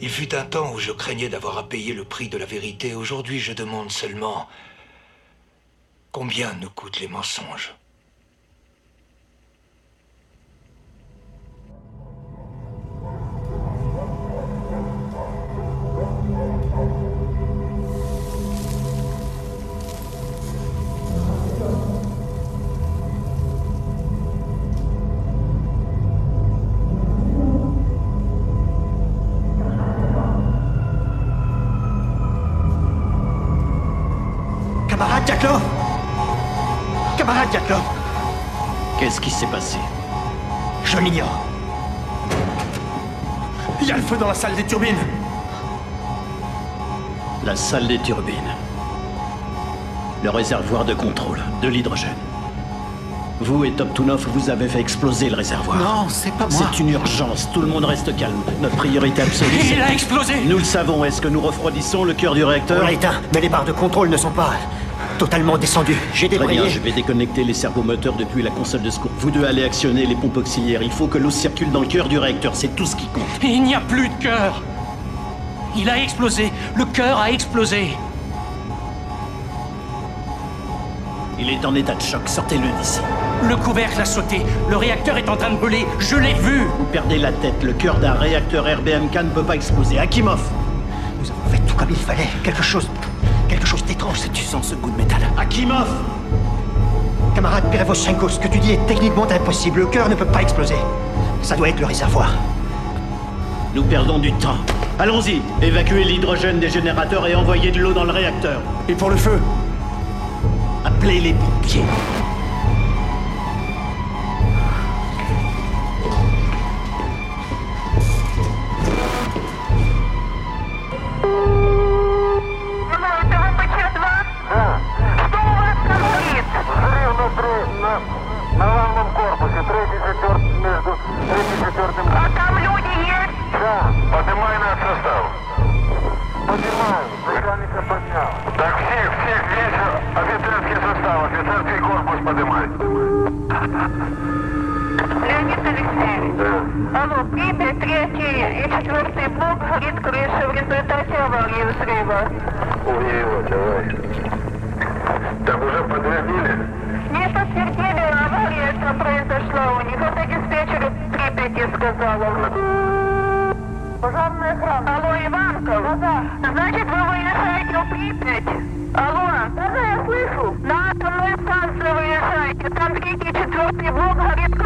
Il fut un temps où je craignais d'avoir à payer le prix de la vérité. Aujourd'hui, je demande seulement combien nous coûtent les mensonges. La salle des turbines. La salle des turbines. Le réservoir de contrôle, de l'hydrogène. Vous et Toptunov, vous avez fait exploser le réservoir. Non, c'est pas moi. C'est une urgence. Tout le monde reste calme. Notre priorité absolue. Il a explosé Nous le savons. Est-ce que nous refroidissons le cœur du réacteur? On l'a éteint, mais les barres de contrôle ne sont pas totalement descendu. J'ai débrayé. Très bien, je vais déconnecter les servomoteurs depuis la console de secours. Vous deux allez actionner les pompes auxiliaires. Il faut que l'eau circule dans le cœur du réacteur, c'est tout ce qui compte. Il n'y a plus de cœur Il a explosé Le cœur a explosé Il est en état de choc, sortez-le d'ici. Le couvercle a sauté, le réacteur est en train de brûler, je l'ai vu Vous perdez la tête, le cœur d'un réacteur RBMK ne peut pas exploser. Akimov Nous avons fait tout comme il fallait, quelque chose Quelque chose d'étrange, tu sens ce goût de métal. Akimov Camarade Perevoshenko, ce que tu dis est techniquement impossible. Le cœur ne peut pas exploser. Ça doit être le réservoir. Nous perdons du temps. Allons-y, évacuez l'hydrogène des générateurs et envoyez de l'eau dans le réacteur. Et pour le feu Appelez les pompiers. 34 между 34 А там люди есть? Да. Поднимай наш состав. Поднимаю. Начальника поднял. Так всех, всех весь офицерский состав, офицерский корпус поднимай. Леонид Алексеевич, да. алло, Пибель, третий и четвертый блок горит крыша в результате аварии взрыва. Ой, его, давай. Так уже подтвердили? произошла у них. Это диспетчер Припяти сказала. Пожарная охрана. Алло, Иванков. Да-да. Значит, вы выезжаете в Припять. Алло. Да-да, я слышу. На атомную станцию выезжаете. Там третий, четвертый блок горит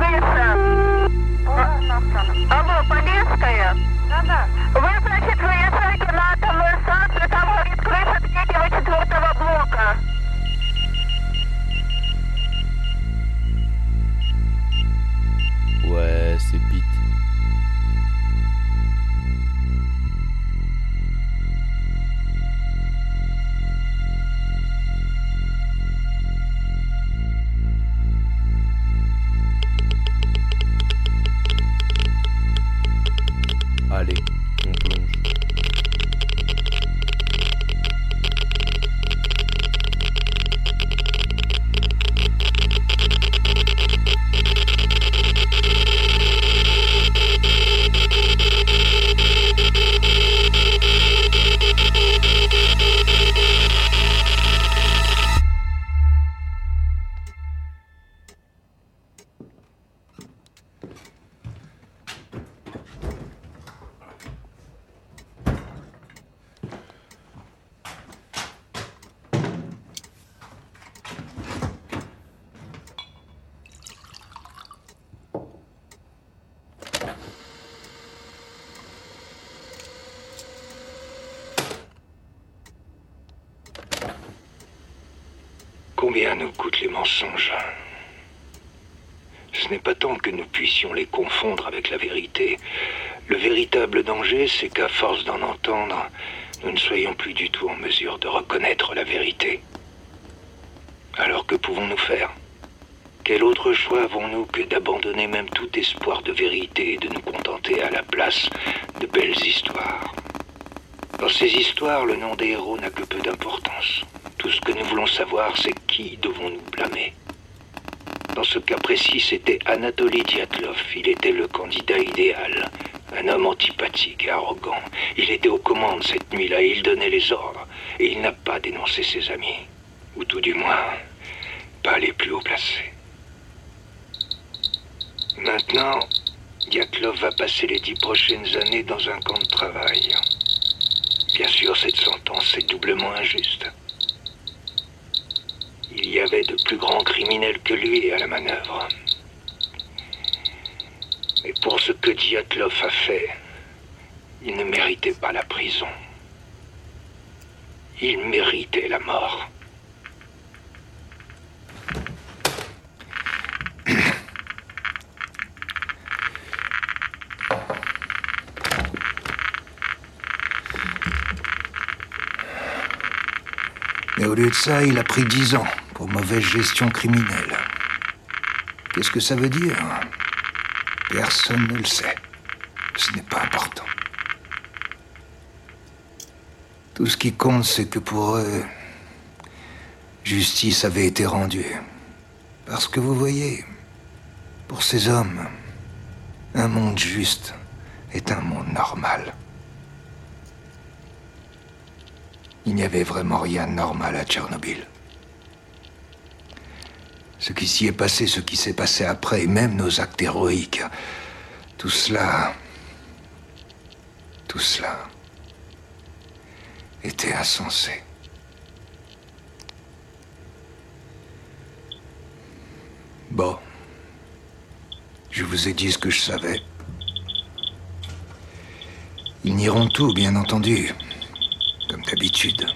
cette nuit-là, il donnait les ordres. Et il n'a pas dénoncé ses amis. Ou tout du moins, pas les plus haut placés. Maintenant, Diatlov va passer les dix prochaines années dans un camp de travail. Bien sûr, cette sentence est doublement injuste. Il y avait de plus grands criminels que lui à la manœuvre. Mais pour ce que Diatlov a fait, il ne méritait pas la prison. Il méritait la mort. Mais au lieu de ça, il a pris dix ans pour mauvaise gestion criminelle. Qu'est-ce que ça veut dire? Personne ne le sait. Ce n'est pas important. Tout ce qui compte, c'est que pour eux, justice avait été rendue. Parce que vous voyez, pour ces hommes, un monde juste est un monde normal. Il n'y avait vraiment rien de normal à Tchernobyl. Ce qui s'y est passé, ce qui s'est passé après, et même nos actes héroïques, tout cela, tout cela était insensé. Bon, je vous ai dit ce que je savais. Ils nieront tout, bien entendu comme d'habitude.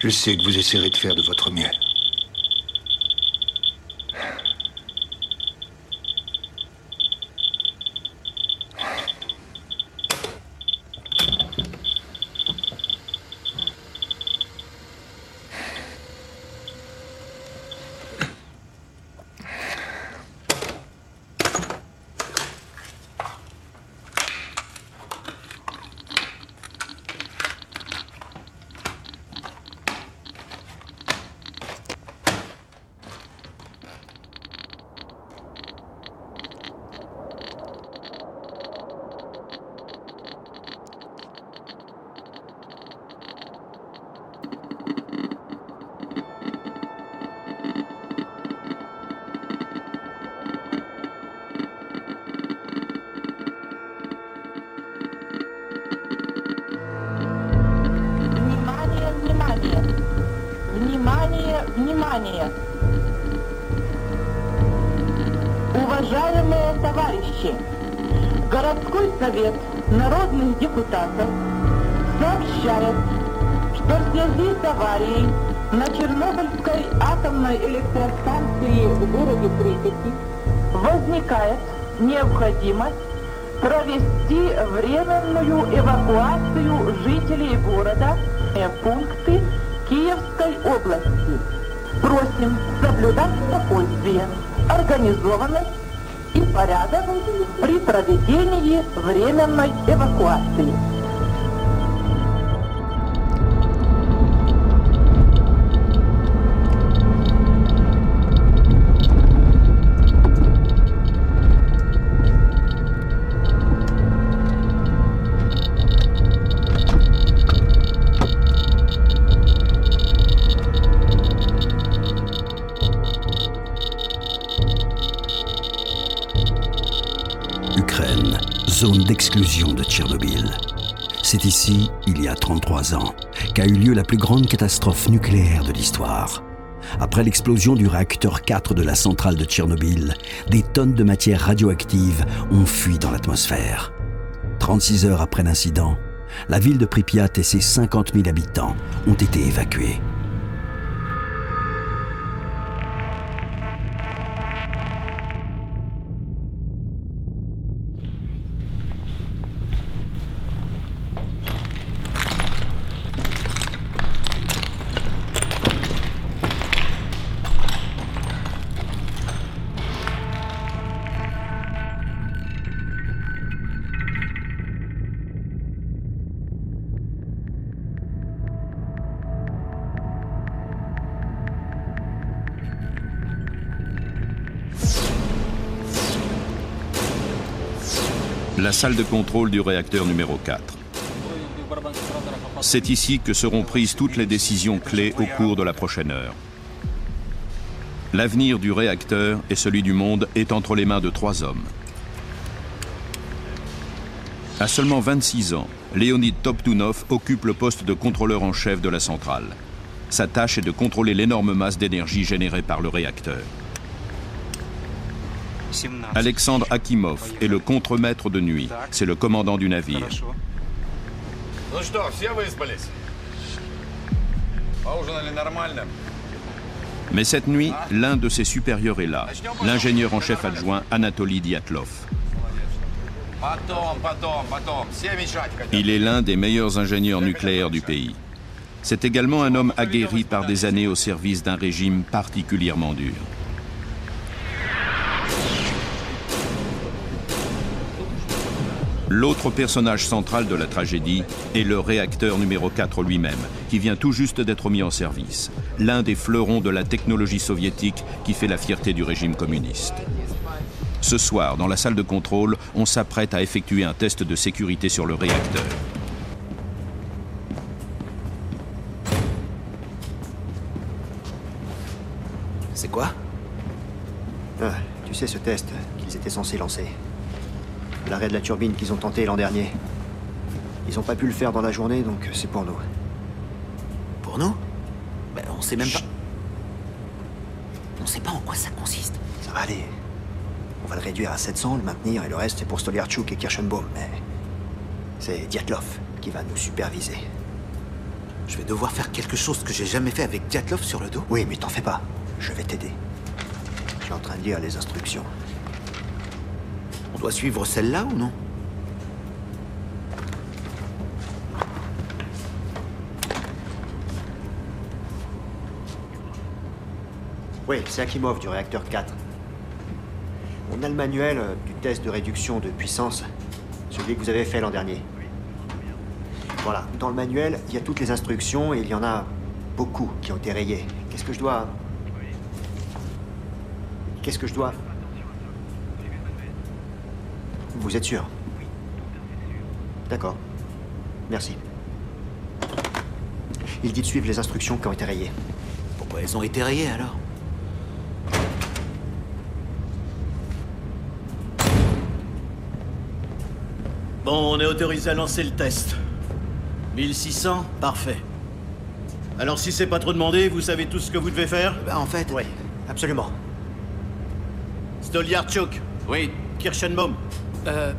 Je sais que vous essaierez de faire de votre mieux. Депутатов сообщает, что в связи с аварией на Чернобыльской атомной электростанции в городе Припяти возникает необходимость провести временную эвакуацию жителей города в пункты Киевской области. Просим соблюдать спокойствие, организованность и порядок при проведении временной эвакуации. De Tchernobyl. C'est ici, il y a 33 ans, qu'a eu lieu la plus grande catastrophe nucléaire de l'histoire. Après l'explosion du réacteur 4 de la centrale de Tchernobyl, des tonnes de matière radioactive ont fui dans l'atmosphère. 36 heures après l'incident, la ville de Pripyat et ses 50 000 habitants ont été évacués. Salle de contrôle du réacteur numéro 4. C'est ici que seront prises toutes les décisions clés au cours de la prochaine heure. L'avenir du réacteur et celui du monde est entre les mains de trois hommes. À seulement 26 ans, Leonid Toptunov occupe le poste de contrôleur en chef de la centrale. Sa tâche est de contrôler l'énorme masse d'énergie générée par le réacteur. Alexandre Akimov est le contremaître de nuit. C'est le commandant du navire. Mais cette nuit, l'un de ses supérieurs est là, l'ingénieur en chef adjoint Anatoly Diatlov. Il est l'un des meilleurs ingénieurs nucléaires du pays. C'est également un homme aguerri par des années au service d'un régime particulièrement dur. L'autre personnage central de la tragédie est le réacteur numéro 4 lui-même, qui vient tout juste d'être mis en service, l'un des fleurons de la technologie soviétique qui fait la fierté du régime communiste. Ce soir, dans la salle de contrôle, on s'apprête à effectuer un test de sécurité sur le réacteur. C'est quoi? Ah, Tu sais ce test qu'ils étaient censés lancer? L'arrêt de la turbine qu'ils ont tenté l'an dernier. Ils n'ont pas pu le faire dans la journée, donc c'est pour nous. Pour nous Ben, on sait même pas. On sait pas en quoi ça consiste. Ça va aller. On va le réduire à 700, le maintenir, et le reste, c'est pour Stoliarchuk et Kirschenbaum. Mais c'est Diatlov qui va nous superviser. Je vais devoir faire quelque chose que j'ai jamais fait avec Diatlov sur le dos Oui, mais t'en fais pas. Je vais t'aider. Je suis en train de lire les instructions. Doit suivre celle-là ou non Oui, c'est Akimov du réacteur 4. On a le manuel euh, du test de réduction de puissance, celui que vous avez fait l'an dernier. Voilà, dans le manuel, il y a toutes les instructions et il y en a beaucoup qui ont été rayées. Qu'est-ce que je dois... Qu'est-ce que je dois... Vous êtes sûr D'accord. Merci. Il dit de suivre les instructions qui ont été rayées. Pourquoi elles ont été rayées alors? Bon, on est autorisé à lancer le test. 1600 Parfait. Alors si c'est pas trop demandé, vous savez tout ce que vous devez faire? Bah en fait... Oui, absolument. Stoliarchuk Oui. Kirschenbaum Euh.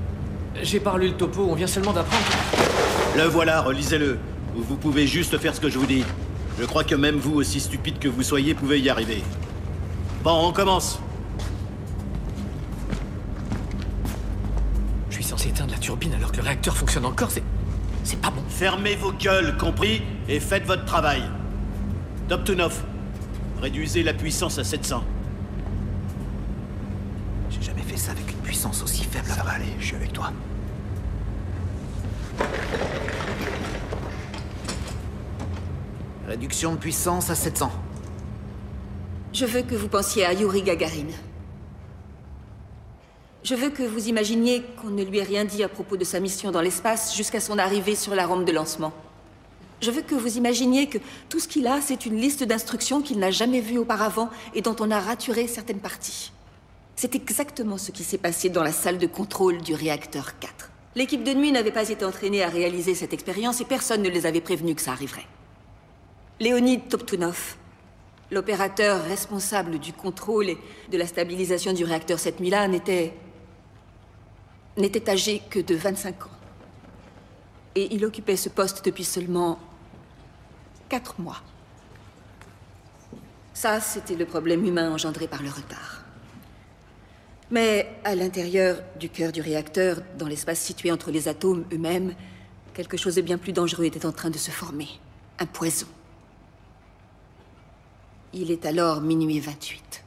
J'ai pas lu le topo, on vient seulement d'apprendre. Le voilà, relisez-le. Ou vous pouvez juste faire ce que je vous dis. Je crois que même vous, aussi stupide que vous soyez, pouvez y arriver. Bon, on commence. Je suis censé éteindre la turbine alors que le réacteur fonctionne encore, c'est. C'est pas bon. Fermez vos gueules, compris Et faites votre travail. Toptunov, réduisez la puissance à 700. J'ai jamais fait ça avec puissance aussi faible. Ça va aller, je suis avec toi. Réduction de puissance à 700. Je veux que vous pensiez à Yuri Gagarin. Je veux que vous imaginiez qu'on ne lui ait rien dit à propos de sa mission dans l'espace jusqu'à son arrivée sur la rampe de lancement. Je veux que vous imaginiez que tout ce qu'il a, c'est une liste d'instructions qu'il n'a jamais vues auparavant et dont on a raturé certaines parties. C'est exactement ce qui s'est passé dans la salle de contrôle du réacteur 4. L'équipe de nuit n'avait pas été entraînée à réaliser cette expérience et personne ne les avait prévenus que ça arriverait. Léonid Toptunov, l'opérateur responsable du contrôle et de la stabilisation du réacteur cette nuit-là, n'était. n'était âgé que de 25 ans. Et il occupait ce poste depuis seulement. 4 mois. Ça, c'était le problème humain engendré par le retard. Mais à l'intérieur du cœur du réacteur, dans l'espace situé entre les atomes eux-mêmes, quelque chose de bien plus dangereux était en train de se former. Un poison. Il est alors minuit 28.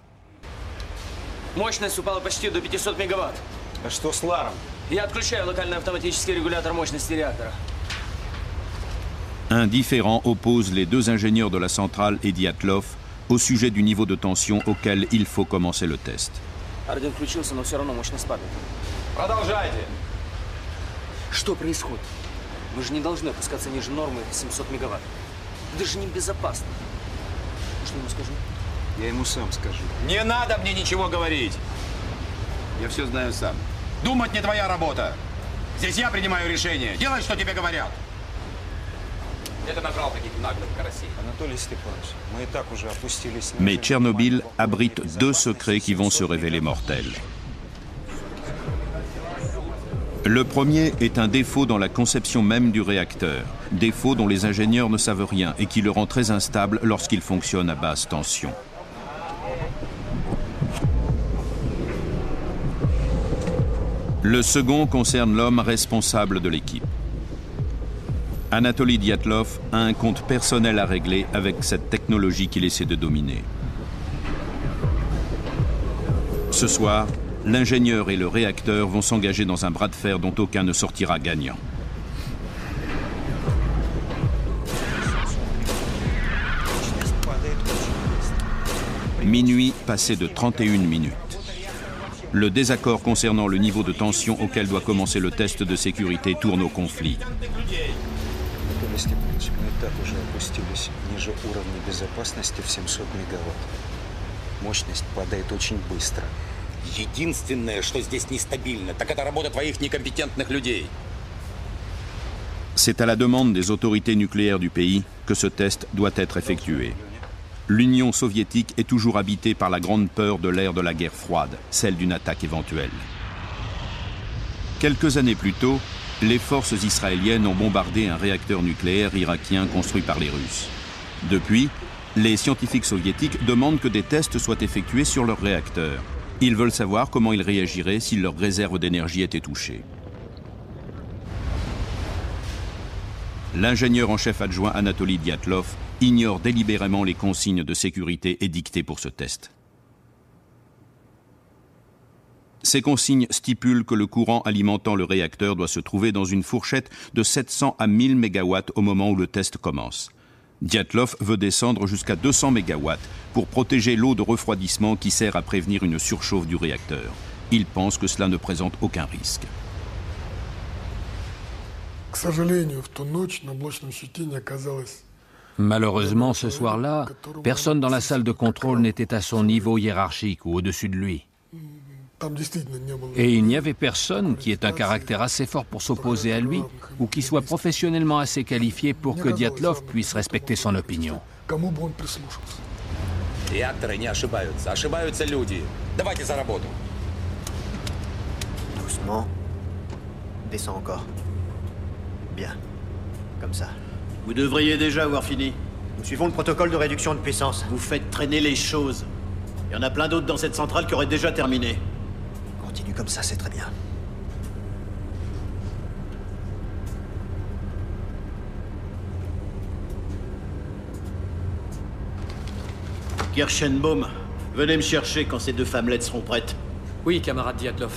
Мощность упала почти до 500 мегаватт. А что с Ларом? Я отключаю локальный автоматический регулятор мощности реактора. Un différend oppose les deux ingénieurs de la centrale et Diatlov au sujet du niveau de tension auquel il faut commencer le test. Арден включился, но все равно мощность падает. Продолжайте. Что происходит? Мы же не должны опускаться ниже нормы 700 мегаватт. Это же небезопасно. Что ему скажу? Я ему сам скажу. Не надо мне ничего говорить. Я все знаю сам. Думать не твоя работа. Здесь я принимаю решение. Делай, что тебе говорят. Mais Tchernobyl abrite deux secrets qui vont se révéler mortels. Le premier est un défaut dans la conception même du réacteur, défaut dont les ingénieurs ne savent rien et qui le rend très instable lorsqu'il fonctionne à basse tension. Le second concerne l'homme responsable de l'équipe. Anatoly Dyatlov a un compte personnel à régler avec cette technologie qu'il essaie de dominer. Ce soir, l'ingénieur et le réacteur vont s'engager dans un bras de fer dont aucun ne sortira gagnant. Minuit passé de 31 minutes. Le désaccord concernant le niveau de tension auquel doit commencer le test de sécurité tourne au conflit. Анатолий Степанович, мы и так уже опустились ниже уровня безопасности в 700 мегаватт. Мощность падает очень быстро. Единственное, что здесь нестабильно, так это работа твоих некомпетентных людей. C'est à la demande des autorités nucléaires du pays que ce test doit être effectué. L'Union soviétique est toujours habitée par la grande peur de l'ère de la guerre froide, celle d'une attaque éventuelle. Quelques années plus tôt, les forces israéliennes ont bombardé un réacteur nucléaire irakien construit par les Russes. Depuis, les scientifiques soviétiques demandent que des tests soient effectués sur leurs réacteurs. Ils veulent savoir comment ils réagiraient si leurs réserves d'énergie étaient touchées. L'ingénieur en chef adjoint Anatoly Dyatlov ignore délibérément les consignes de sécurité édictées pour ce test. Ces consignes stipulent que le courant alimentant le réacteur doit se trouver dans une fourchette de 700 à 1000 MW au moment où le test commence. Diatlov veut descendre jusqu'à 200 MW pour protéger l'eau de refroidissement qui sert à prévenir une surchauffe du réacteur. Il pense que cela ne présente aucun risque. Malheureusement, ce soir-là, personne dans la salle de contrôle n'était à son niveau hiérarchique ou au-dessus de lui. Et il n'y avait personne qui ait un caractère assez fort pour s'opposer à lui ou qui soit professionnellement assez qualifié pour que Dyatlov puisse respecter son opinion. кому бы он прислушался. Реакторы не ошибаются, ошибаются люди. Давайте за работу. Doucement. Descends encore. Bien. Comme ça. Vous devriez déjà avoir fini. Nous suivons le protocole de réduction de puissance. Vous faites traîner les choses. Il y en a plein d'autres dans cette centrale qui auraient déjà terminé. Continue comme ça, c'est très bien. Kirschenbaum, venez me chercher quand ces deux femmelettes seront prêtes. Oui, camarade Diatlov.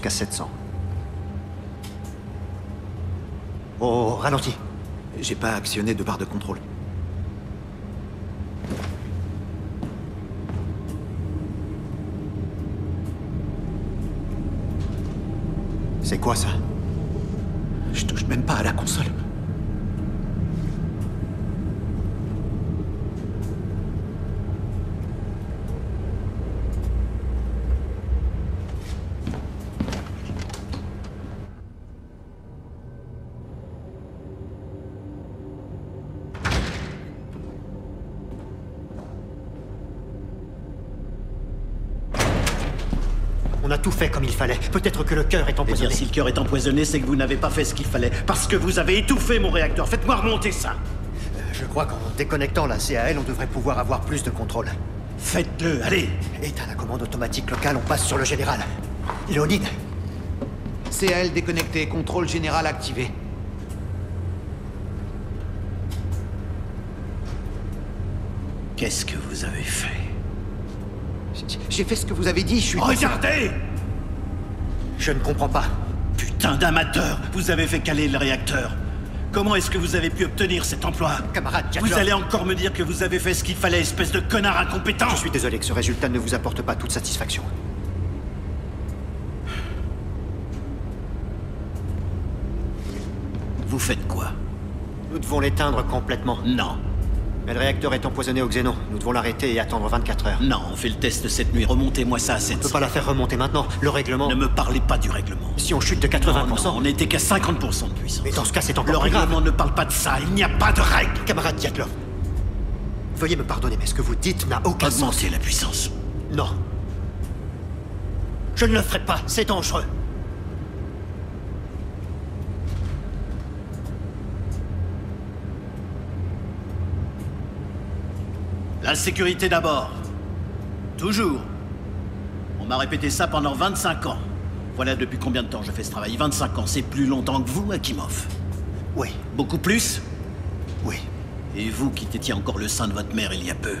Jusqu'à 700. Oh, ralentis. J'ai pas actionné de barre de contrôle. C'est quoi ça Je touche même pas à la console. On a tout fait comme il fallait. Peut-être que le cœur est Eh bien, empoisonné. si le cœur est empoisonné, c'est que vous n'avez pas fait ce qu'il fallait. Parce que vous avez étouffé mon réacteur. Faites-moi remonter ça. Euh, Je crois qu'en déconnectant la CAL, on devrait pouvoir avoir plus de contrôle. Faites-le, allez Éteins la commande automatique locale, on passe sur le général. Léonide CAL déconnecté, contrôle général activé. Qu'est-ce que vous avez fait? J'ai fait ce que vous avez dit, je suis... Regardez Je ne comprends pas. Putain d'amateur Vous avez fait caler le réacteur. Comment est-ce que vous avez pu obtenir cet emploi Camarade Vous allez encore me dire que vous avez fait ce qu'il fallait, espèce de connard incompétent Je suis désolé que ce résultat ne vous apporte pas toute satisfaction. Vous faites quoi? Nous devons l'éteindre complètement. Non. Mais le réacteur est empoisonné au xénon. Nous devons l'arrêter et attendre 24 heures. Non, on fait le test cette nuit. Remontez-moi ça à 700. On peut pas la faire remonter maintenant. Le règlement... Ne me parlez pas du règlement. Si on chute de 80%... Non, non, on n'était qu'à 50% de puissance. Mais dans ce cas, c'est encore Le plus grave. règlement ne parle pas de ça. Il n'y a pas de règle. Camarade Diatlov, veuillez me pardonner, mais ce que vous dites n'a aucun sens. Augmenter la puissance. Non. Je ne le ferai pas, c'est dangereux. La sécurité d'abord. Toujours. On m'a répété ça pendant 25 ans. Voilà depuis combien de temps je fais ce travail? 25 ans, c'est plus longtemps que vous, Akimov. Oui. Beaucoup plus? Oui. Et vous qui tétiez encore le sein de votre mère il y a peu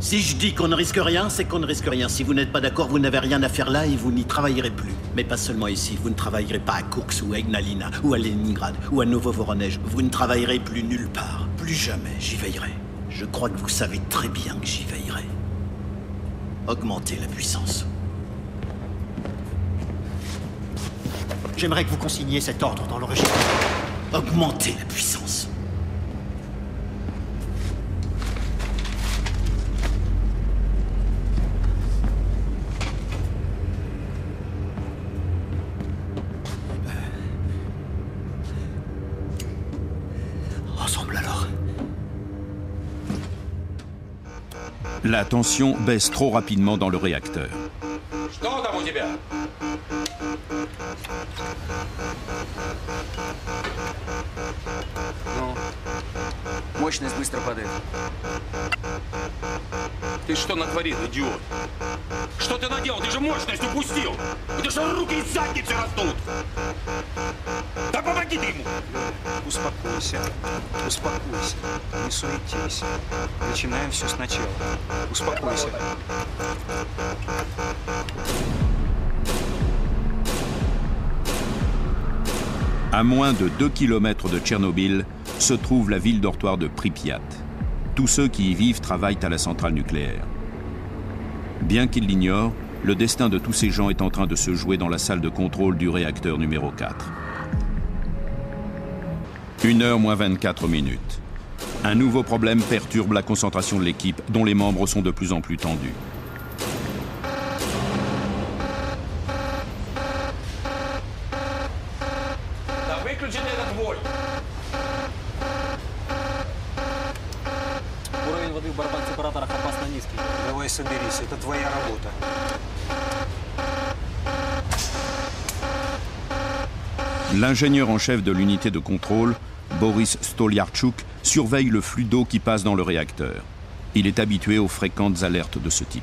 Si je dis qu'on ne risque rien, c'est qu'on ne risque rien. Si vous n'êtes pas d'accord, vous n'avez rien à faire là et vous n'y travaillerez plus. Mais pas seulement ici, vous ne travaillerez pas à Koursk ou à Ignalina ou à Leningrad ou à Novo-Voronej. Vous ne travaillerez plus nulle part. Plus jamais, j'y veillerai. Je crois que vous savez très bien que j'y veillerai. Augmentez la puissance. J'aimerais que vous consigniez cet ordre dans le registre. Augmentez la puissance. La tension baisse trop rapidement dans le réacteur. Что там у тебя? Ну, мощность быстро падает. Ты что натворил, идиот? Что ты наделал? Ты же мощность упустил! У тебя что руки из задницы растут! Да помоги ты ему! Успокойся, успокойся, не суетись. Начинаем все сначала. Успокойся. À moins de 2 km de Tchernobyl se trouve la ville dortoir de Pripyat. Tous ceux qui y vivent travaillent à la centrale nucléaire. Bien qu'ils l'ignorent, le destin de tous ces gens est en train de se jouer dans la salle de contrôle du réacteur numéro 4. 1 heure moins 24 minutes. Un nouveau problème perturbe la concentration de l'équipe dont les membres sont de plus en plus tendus. L'ingénieur en chef de l'unité de contrôle, Boris Stoliarchuk, surveille le flux d'eau qui passe dans le réacteur. Il est habitué aux fréquentes alertes de ce type.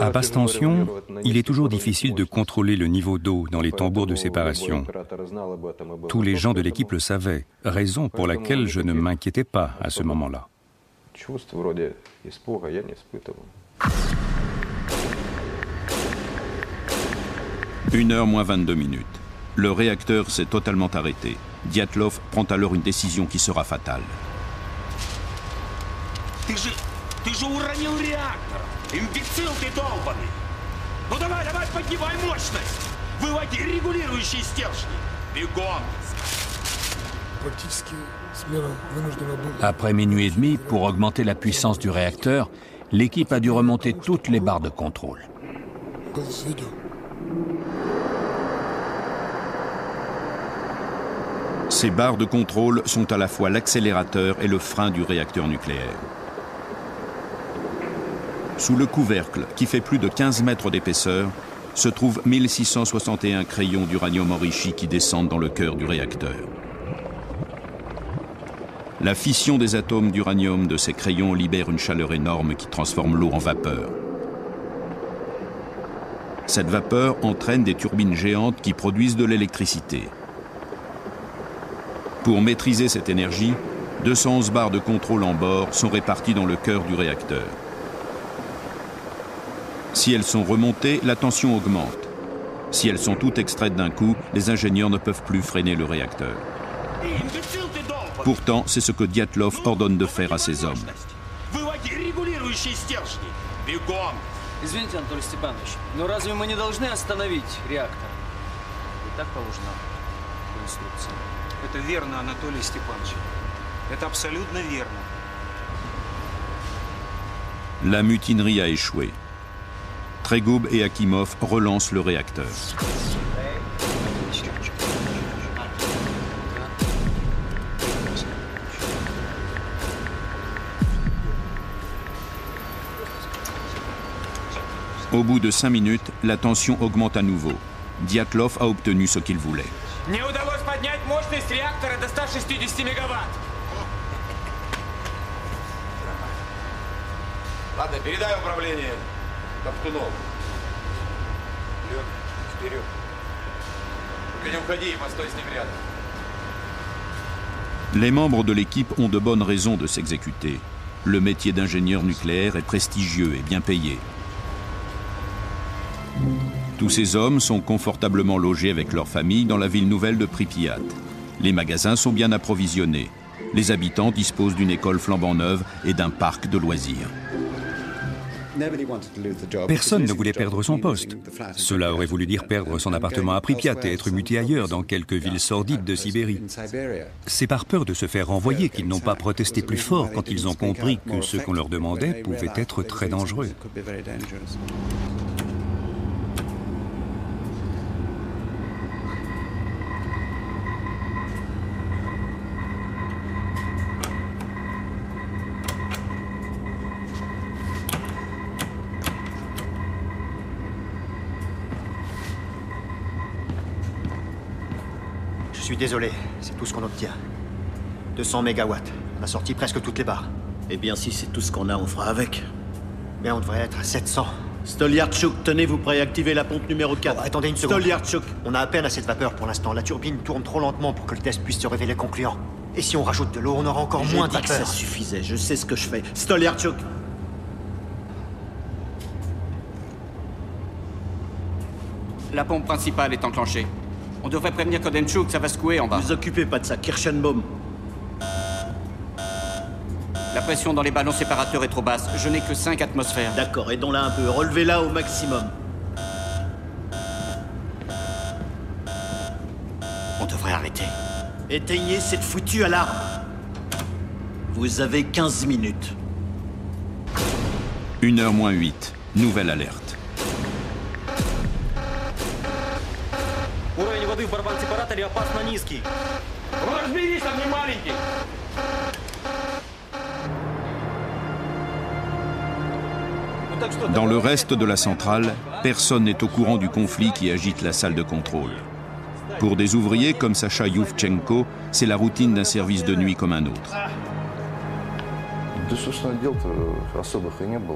À basse tension, il est toujours difficile de contrôler le niveau d'eau dans les tambours de séparation. Tous les gens de l'équipe le savaient, raison pour laquelle je ne m'inquiétais pas à ce moment-là. Une heure moins 22 minutes. Le réacteur s'est totalement arrêté. Diatlov prend alors une décision qui sera fatale. Après minuit et demi, pour augmenter la puissance du réacteur, l'équipe a dû remonter toutes les barres de contrôle. Ces barres de contrôle sont à la fois l'accélérateur et le frein du réacteur nucléaire. Sous le couvercle, qui fait plus de 15 mètres d'épaisseur, se trouvent 1661 crayons d'uranium enrichi qui descendent dans le cœur du réacteur. La fission des atomes d'uranium de ces crayons libère une chaleur énorme qui transforme l'eau en vapeur. Cette vapeur entraîne des turbines géantes qui produisent de l'électricité. Pour maîtriser cette énergie, 211 barres de contrôle en bord sont réparties dans le cœur du réacteur. Si elles sont remontées, la tension augmente. Si elles sont toutes extraites d'un coup, les ingénieurs ne peuvent plus freiner le réacteur. Pourtant, c'est ce que Diatlov ordonne de faire à ses hommes. Извините, Анатолий Степанович, но разве мы не должны остановить реактор? И так положено по инструкции. Это верно, Анатолий Степанович. Это абсолютно верно. La mutinerie a échoué. Tregoub et Akimov relancent le réacteur. Au bout de cinq minutes, la tension augmente à nouveau. Diatlov a obtenu ce qu'il voulait. Les membres de l'équipe ont de bonnes raisons de s'exécuter. Le métier d'ingénieur nucléaire est prestigieux et bien payé. Tous ces hommes sont confortablement logés avec leur famille dans la ville nouvelle de Pripyat. Les magasins sont bien approvisionnés. Les habitants disposent d'une école flambant neuve et d'un parc de loisirs. Personne ne voulait perdre son poste. Cela aurait voulu dire perdre son appartement à Pripyat et être muté ailleurs dans quelques villes sordides de Sibérie. C'est par peur de se faire renvoyer qu'ils n'ont pas protesté plus fort quand ils ont compris que ce qu'on leur demandait pouvait être très dangereux. Désolé, c'est tout ce qu'on obtient. 200 mégawatts. On a sorti presque toutes les barres. Eh bien, si c'est tout ce qu'on a, on fera avec. Mais on devrait être à 700. Stolyarchuk, tenez, vous préactivez la pompe numéro 4. attendez une seconde. Stolyarchuk On a à peine assez de vapeur pour l'instant. La turbine tourne trop lentement pour que le test puisse se révéler concluant. Et si on rajoute de l'eau, on aura encore moins de ça suffisait, je sais ce que je fais. Stolyarchuk La pompe principale est enclenchée. On devrait prévenir Kodenchuk, ça va secouer en bas. Ne vous occupez pas de ça, Kirschenbaum. La pression dans les ballons séparateurs est trop basse. Je n'ai que 5 atmosphères. D'accord, aidons-la un peu. Relevez-la au maximum. On devrait arrêter. Éteignez cette foutue alarme. Vous avez 15 minutes. 1h moins 8. Nouvelle alerte. барабан-сепараторе опасно низкий. Ну разберись, там не маленький. Dans le reste de la centrale, personne n'est au courant du conflit qui agite la salle de contrôle. Pour des ouvriers comme Sacha Yuvchenko, c'est la routine d'un service de nuit comme un autre.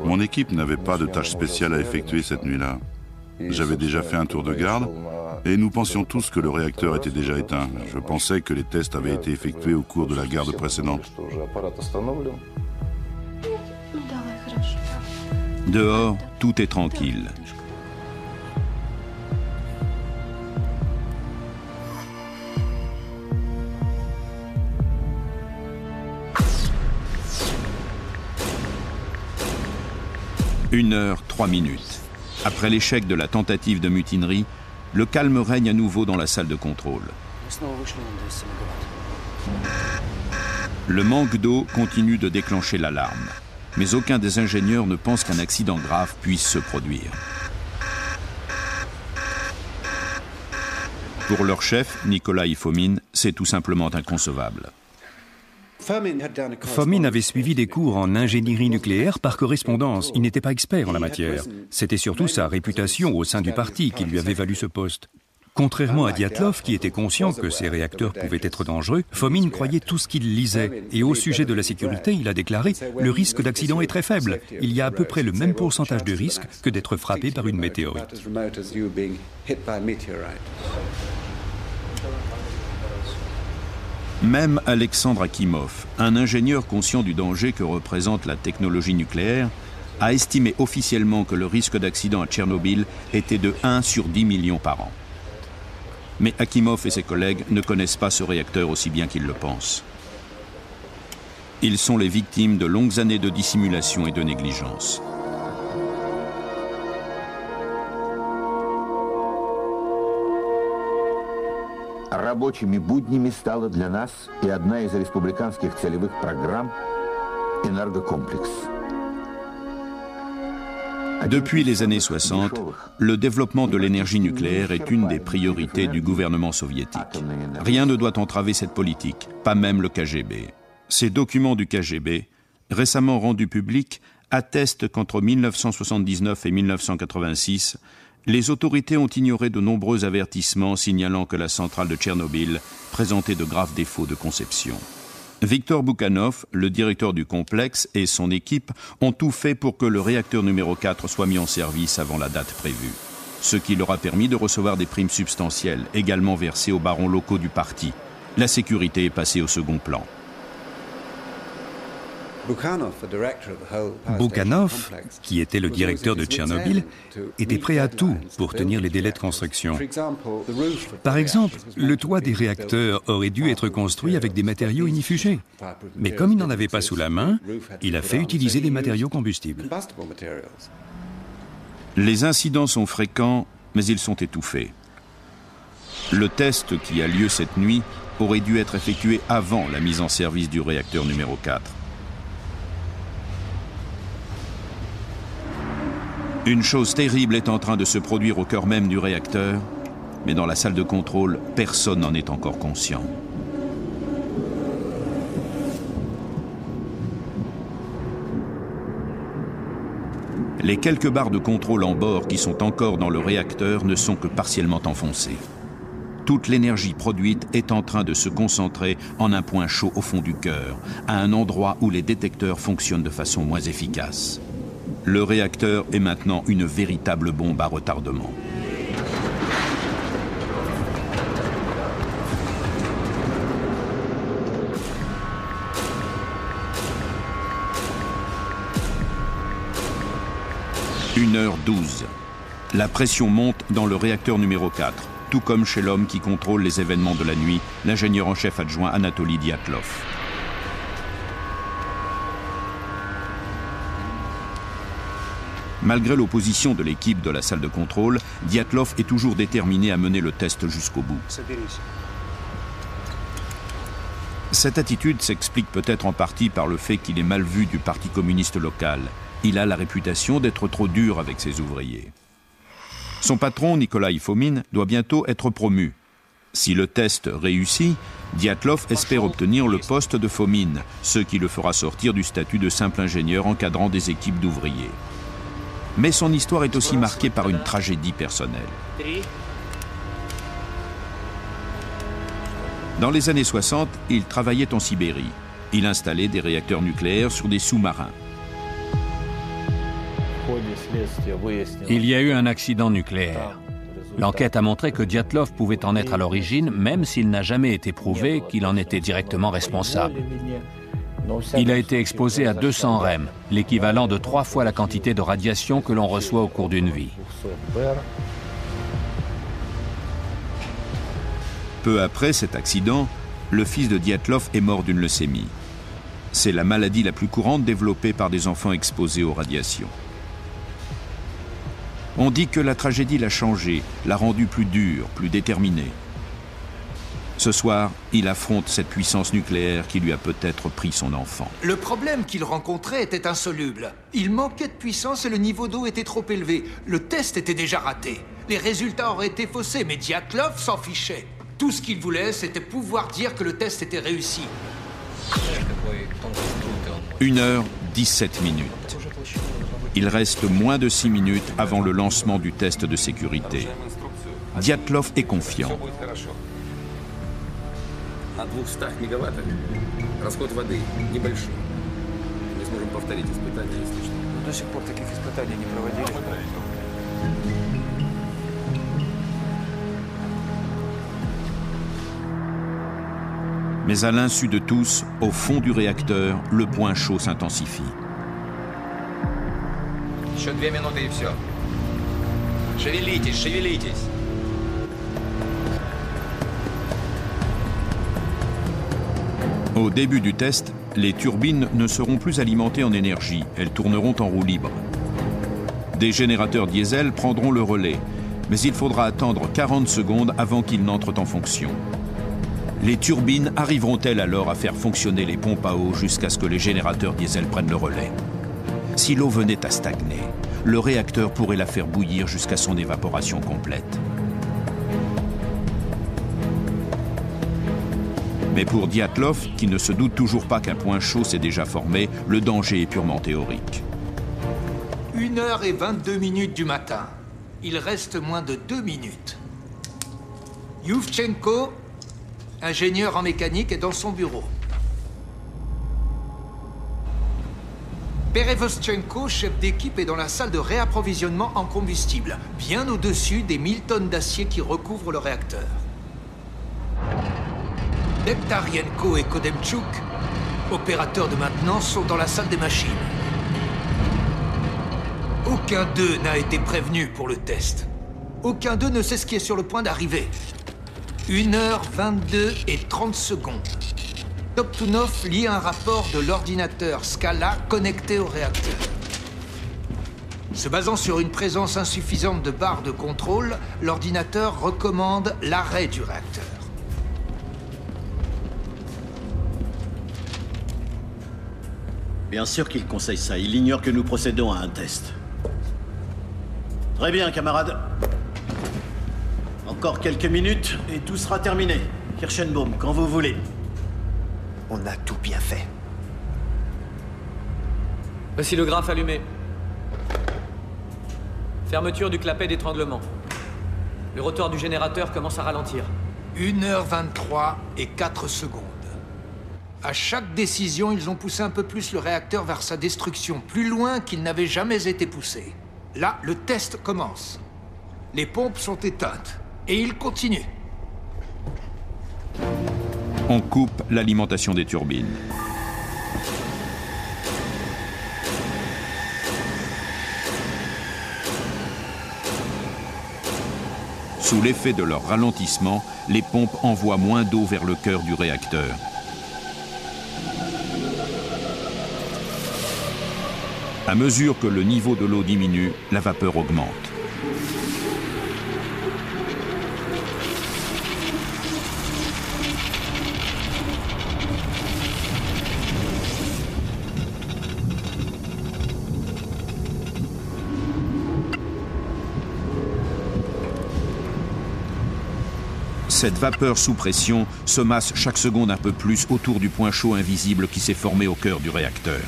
Mon équipe n'avait pas de tâche spéciale à effectuer cette nuit-là. J'avais déjà fait un tour de garde et nous pensions tous que le réacteur était déjà éteint. Je pensais que les tests avaient été effectués au cours de la garde précédente. Dehors, tout est tranquille. Une heure, trois minutes. Après l'échec de la tentative de mutinerie, le calme règne à nouveau dans la salle de contrôle. Le manque d'eau continue de déclencher l'alarme, mais aucun des ingénieurs ne pense qu'un accident grave puisse se produire. Pour leur chef, Nicolas Ifomine, c'est tout simplement inconcevable. Fomin avait suivi des cours en ingénierie nucléaire par correspondance. Il n'était pas expert en la matière. C'était surtout sa réputation au sein du parti qui lui avait valu ce poste. Contrairement à Diatlov, qui était conscient que ces réacteurs pouvaient être dangereux, Fomin croyait tout ce qu'il lisait. Et au sujet de la sécurité, il a déclaré Le risque d'accident est très faible. Il y a à peu près le même pourcentage de risque que d'être frappé par une météorite. Même Alexandre Akimov, un ingénieur conscient du danger que représente la technologie nucléaire, a estimé officiellement que le risque d'accident à Tchernobyl était de 1 sur 10 millions par an. Mais Akimov et ses collègues ne connaissent pas ce réacteur aussi bien qu'ils le pensent. Ils sont les victimes de longues années de dissimulation et de négligence. Рабочими буднями стала для нас и одна из республиканских целевых программ «Энергокомплекс». Depuis les années 60, le développement de l'énergie nucléaire est une des priorités du gouvernement soviétique. Rien ne doit entraver cette politique, pas même le KGB. Ces documents du KGB, récemment rendus publics, attestent qu'entre 1979 et 1986, les autorités ont ignoré de nombreux avertissements signalant que la centrale de Tchernobyl présentait de graves défauts de conception. Victor Boukhanov, le directeur du complexe, et son équipe ont tout fait pour que le réacteur numéro 4 soit mis en service avant la date prévue. Ce qui leur a permis de recevoir des primes substantielles, également versées aux barons locaux du parti. La sécurité est passée au second plan. Boukhanov, qui était le directeur de Tchernobyl, était prêt à tout pour tenir les délais de construction. Par exemple, le toit des réacteurs aurait dû être construit avec des matériaux inifugés. Mais comme il n'en avait pas sous la main, il a fait utiliser des matériaux combustibles. Les incidents sont fréquents, mais ils sont étouffés. Le test qui a lieu cette nuit aurait dû être effectué avant la mise en service du réacteur numéro 4. Une chose terrible est en train de se produire au cœur même du réacteur, mais dans la salle de contrôle, personne n'en est encore conscient. Les quelques barres de contrôle en bord qui sont encore dans le réacteur ne sont que partiellement enfoncées. Toute l'énergie produite est en train de se concentrer en un point chaud au fond du cœur, à un endroit où les détecteurs fonctionnent de façon moins efficace. Le réacteur est maintenant une véritable bombe à retardement. Une heure douze. La pression monte dans le réacteur numéro 4, tout comme chez l'homme qui contrôle les événements de la nuit, l'ingénieur en chef adjoint Anatoly Diatlov. Malgré l'opposition de l'équipe de la salle de contrôle, Diatlov est toujours déterminé à mener le test jusqu'au bout. Cette attitude s'explique peut-être en partie par le fait qu'il est mal vu du Parti communiste local. Il a la réputation d'être trop dur avec ses ouvriers. Son patron, Nikolai Fomin, doit bientôt être promu. Si le test réussit, Diatlov espère obtenir le poste de Fomin, ce qui le fera sortir du statut de simple ingénieur encadrant des équipes d'ouvriers. Mais son histoire est aussi marquée par une tragédie personnelle. Dans les années 60, il travaillait en Sibérie. Il installait des réacteurs nucléaires sur des sous-marins. Il y a eu un accident nucléaire. L'enquête a montré que Diatlov pouvait en être à l'origine, même s'il n'a jamais été prouvé qu'il en était directement responsable. Il a été exposé à 200 REM, l'équivalent de trois fois la quantité de radiation que l'on reçoit au cours d'une vie. Peu après cet accident, le fils de Diatlov est mort d'une leucémie. C'est la maladie la plus courante développée par des enfants exposés aux radiations. On dit que la tragédie l'a changé, l'a rendu plus dur, plus déterminé. Ce soir, il affronte cette puissance nucléaire qui lui a peut-être pris son enfant. Le problème qu'il rencontrait était insoluble. Il manquait de puissance et le niveau d'eau était trop élevé. Le test était déjà raté. Les résultats auraient été faussés, mais Diatlov s'en fichait. Tout ce qu'il voulait, c'était pouvoir dire que le test était réussi. Une heure, 17 minutes. Il reste moins de 6 minutes avant le lancement du test de sécurité. Diatlov est confiant. на 200 мегаваттах расход воды небольшой. Мы сможем повторить испытания, если что. До сих пор таких испытаний не проводили. Mais à l'insu de tous, au fond du réacteur, le point chaud s'intensifie. Еще две минуты и все. Шевелитесь, шевелитесь. Au début du test, les turbines ne seront plus alimentées en énergie, elles tourneront en roue libre. Des générateurs diesel prendront le relais, mais il faudra attendre 40 secondes avant qu'ils n'entrent en fonction. Les turbines arriveront-elles alors à faire fonctionner les pompes à eau jusqu'à ce que les générateurs diesel prennent le relais? Si l'eau venait à stagner, le réacteur pourrait la faire bouillir jusqu'à son évaporation complète. Mais pour Diatlov, qui ne se doute toujours pas qu'un point chaud s'est déjà formé, le danger est purement théorique. 1h22 minutes du matin. Il reste moins de 2 minutes. Yuvchenko, ingénieur en mécanique, est dans son bureau. Perevoschenko, chef d'équipe, est dans la salle de réapprovisionnement en combustible, bien au-dessus des 1000 tonnes d'acier qui recouvrent le réacteur. Neptarienko et Kodemchuk, opérateurs de maintenance, sont dans la salle des machines. Aucun d'eux n'a été prévenu pour le test. Aucun d'eux ne sait ce qui est sur le point d'arriver. 1h22 et 30 secondes. Toptunov lit un rapport de l'ordinateur Scala connecté au réacteur. Se basant sur une présence insuffisante de barres de contrôle, l'ordinateur recommande l'arrêt du réacteur. Bien sûr qu'il conseille ça. Il ignore que nous procédons à un test. Très bien, camarades. Encore quelques minutes et tout sera terminé. Kirschenbaum, quand vous voulez. On a tout bien fait. Voici le graphe allumé. Fermeture du clapet d'étranglement. Le rotor du générateur commence à ralentir. 1h23 et 4 secondes. À chaque décision, ils ont poussé un peu plus le réacteur vers sa destruction, plus loin qu'il n'avait jamais été poussé. Là, le test commence. Les pompes sont éteintes. Et il continue. On coupe l'alimentation des turbines. Sous l'effet de leur ralentissement, les pompes envoient moins d'eau vers le cœur du réacteur. À mesure que le niveau de l'eau diminue, la vapeur augmente. Cette vapeur sous pression se masse chaque seconde un peu plus autour du point chaud invisible qui s'est formé au cœur du réacteur.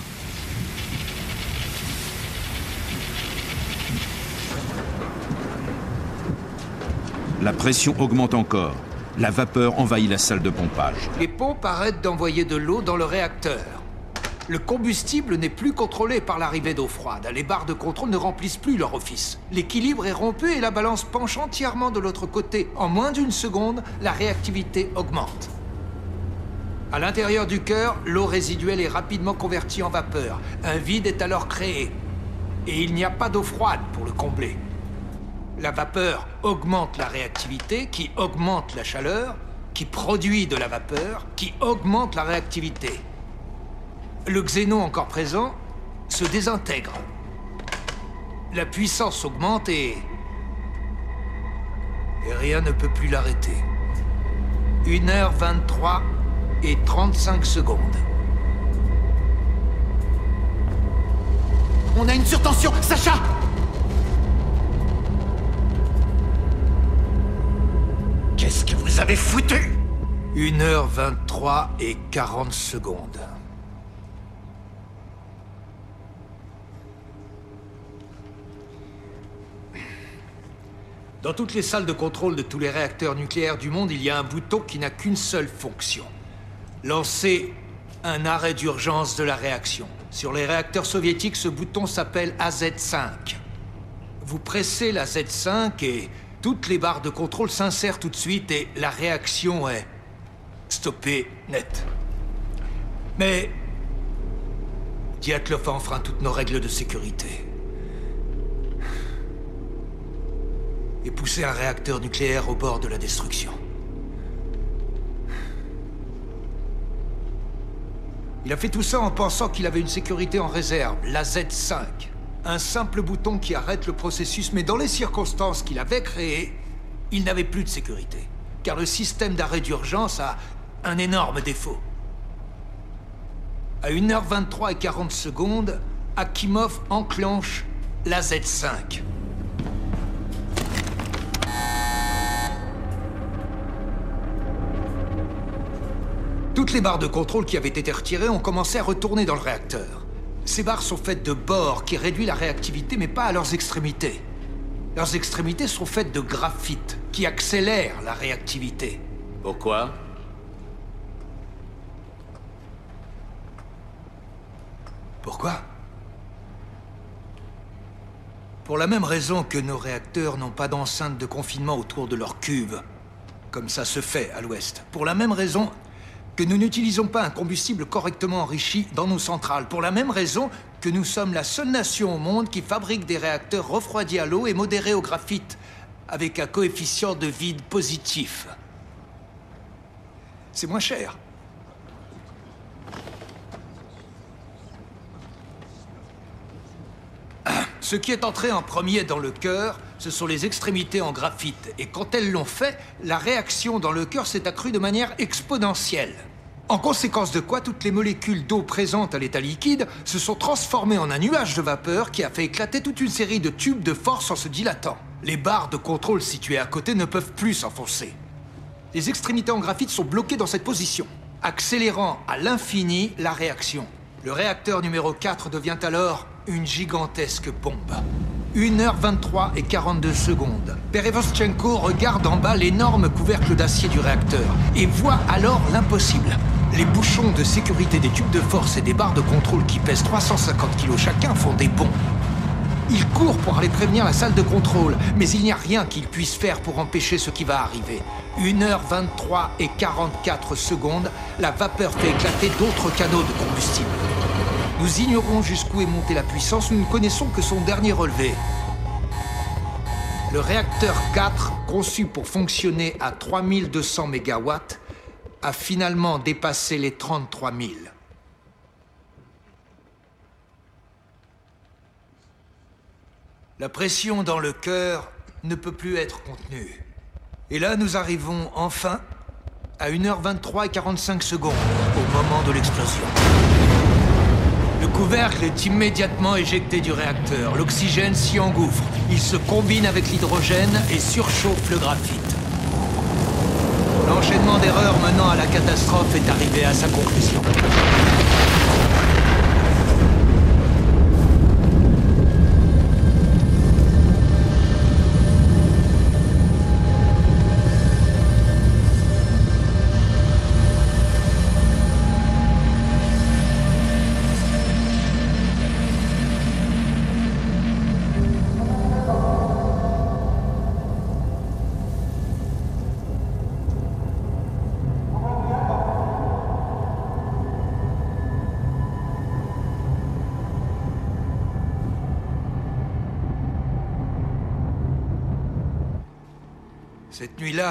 La pression augmente encore. La vapeur envahit la salle de pompage. Les pompes arrêtent d'envoyer de l'eau dans le réacteur. Le combustible n'est plus contrôlé par l'arrivée d'eau froide. Les barres de contrôle ne remplissent plus leur office. L'équilibre est rompu et la balance penche entièrement de l'autre côté. En moins d'une seconde, la réactivité augmente. À l'intérieur du cœur, l'eau résiduelle est rapidement convertie en vapeur. Un vide est alors créé. Et il n'y a pas d'eau froide pour le combler. La vapeur augmente la réactivité, qui augmente la chaleur, qui produit de la vapeur, qui augmente la réactivité. Le xénon encore présent se désintègre. La puissance augmente et... Et rien ne peut plus l'arrêter. 1h23 et 35 secondes. On a une surtension Sacha Vous avez foutu 1h23 et 40 secondes. Dans toutes les salles de contrôle de tous les réacteurs nucléaires du monde, il y a un bouton qui n'a qu'une seule fonction. Lancer un arrêt d'urgence de la réaction. Sur les réacteurs soviétiques, ce bouton s'appelle AZ5. Vous pressez la Z5 et toutes les barres de contrôle s'insèrent tout de suite et la réaction est stoppé net. Mais Diatlov a enfreint toutes nos règles de sécurité. Et poussé un réacteur nucléaire au bord de la destruction. Il a fait tout ça en pensant qu'il avait une sécurité en réserve, la Z5. Un simple bouton qui arrête le processus, mais dans les circonstances qu'il avait créées, il n'avait plus de sécurité. Car le système d'arrêt d'urgence a un énorme défaut. À 1h23 et 40 secondes, Akimov enclenche la Z5. Toutes les barres de contrôle qui avaient été retirées ont commencé à retourner dans le réacteur. Ces barres sont faites de bord qui réduit la réactivité, mais pas à leurs extrémités. Leurs extrémités sont faites de graphite, qui accélère la réactivité. Pourquoi? Pourquoi? Pour la même raison que nos réacteurs n'ont pas d'enceinte de confinement autour de leur cuve, comme ça se fait à l'ouest. Pour la même raison que nous n'utilisons pas un combustible correctement enrichi dans nos centrales, pour la même raison que nous sommes la seule nation au monde qui fabrique des réacteurs refroidis à l'eau et modérés au graphite, avec un coefficient de vide positif. C'est moins cher. Ce qui est entré en premier dans le cœur, ce sont les extrémités en graphite. Et quand elles l'ont fait, la réaction dans le cœur s'est accrue de manière exponentielle. En conséquence de quoi, toutes les molécules d'eau présentes à l'état liquide se sont transformées en un nuage de vapeur qui a fait éclater toute une série de tubes de force en se dilatant. Les barres de contrôle situées à côté ne peuvent plus s'enfoncer. Les extrémités en graphite sont bloquées dans cette position, accélérant à l'infini la réaction. Le réacteur numéro 4 devient alors une gigantesque bombe. 1h23 et 42 secondes. Perevoschenko regarde en bas l'énorme couvercle d'acier du réacteur et voit alors l'impossible. Les bouchons de sécurité des tubes de force et des barres de contrôle qui pèsent 350 kilos chacun font des bonds. Il court pour aller prévenir la salle de contrôle, mais il n'y a rien qu'il puisse faire pour empêcher ce qui va arriver. 1h23 et 44 secondes, la vapeur fait éclater d'autres canaux de combustible. Nous ignorons jusqu'où est montée la puissance, nous ne connaissons que son dernier relevé. Le réacteur 4, conçu pour fonctionner à 3200 MW, a finalement dépassé les 33 000. La pression dans le cœur ne peut plus être contenue. Et là, nous arrivons enfin à 1h23 et 45 secondes, au moment de l'explosion. Le couvercle est immédiatement éjecté du réacteur. L'oxygène s'y engouffre. Il se combine avec l'hydrogène et surchauffe le graphite. L'enchaînement d'erreurs menant à la catastrophe est arrivé à sa conclusion.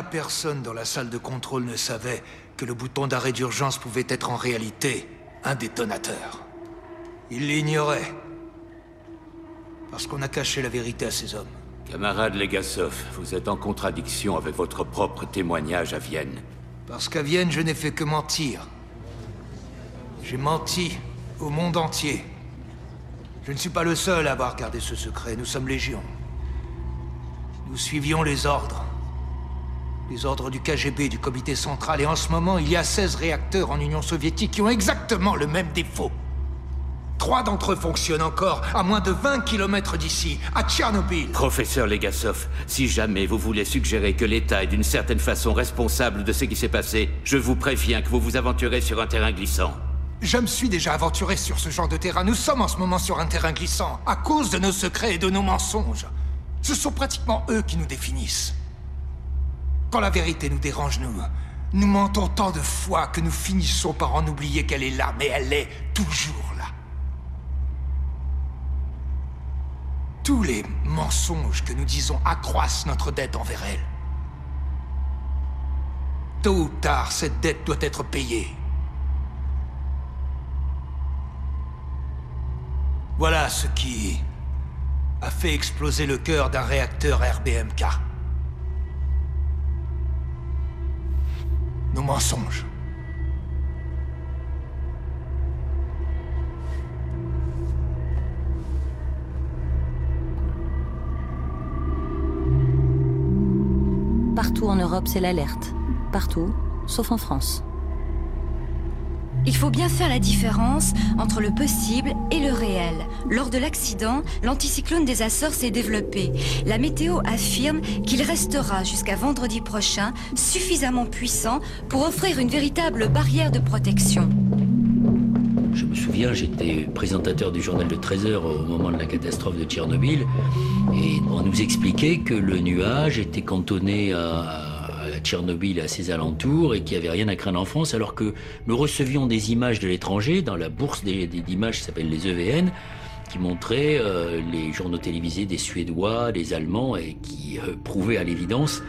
Personne dans la salle de contrôle ne savait que le bouton d'arrêt d'urgence pouvait être en réalité un détonateur. Ils l'ignoraient. Parce qu'on a caché la vérité à ces hommes. Camarade Legasov, vous êtes en contradiction avec votre propre témoignage à Vienne. Parce qu'à Vienne, je n'ai fait que mentir. J'ai menti au monde entier. Je ne suis pas le seul à avoir gardé ce secret, nous sommes légion. Nous suivions les ordres. Les ordres du KGB, du comité central, et en ce moment, il y a 16 réacteurs en Union soviétique qui ont exactement le même défaut. Trois d'entre eux fonctionnent encore, à moins de 20 km d'ici, à Tchernobyl. Professeur Legasov, si jamais vous voulez suggérer que l'État est d'une certaine façon responsable de ce qui s'est passé, je vous préviens que vous vous aventurez sur un terrain glissant. Je me suis déjà aventuré sur ce genre de terrain. Nous sommes en ce moment sur un terrain glissant, à cause de nos secrets et de nos mensonges. Ce sont pratiquement eux qui nous définissent. Quand la vérité nous dérange, nous, Nous mentons tant de fois que nous finissons par en oublier qu'elle est là, mais elle est toujours là. Tous les mensonges que nous disons accroissent notre dette envers elle. Tôt ou tard, cette dette doit être payée. Voilà ce qui a fait exploser le cœur d'un réacteur RBMK. Nos mensonges. Partout en Europe, c'est l'alerte. Partout, sauf en France. Il faut bien faire la différence entre le possible et le réel. Lors de l'accident, l'anticyclone des Açores s'est développé. La météo affirme qu'il restera jusqu'à vendredi prochain suffisamment puissant pour offrir une véritable barrière de protection. Je me souviens, j'étais présentateur du journal de 13 heures au moment de la catastrophe de Tchernobyl et on nous expliquait que le nuage était cantonné à Tchernobyl à ses alentours et qu'il n'y avait rien à craindre en France, alors que nous recevions des images de l'étranger dans la bourse d'images qui s'appelle les EVN, qui montraient euh, les journaux télévisés des Suédois, des Allemands et qui euh, prouvaient à l'évidence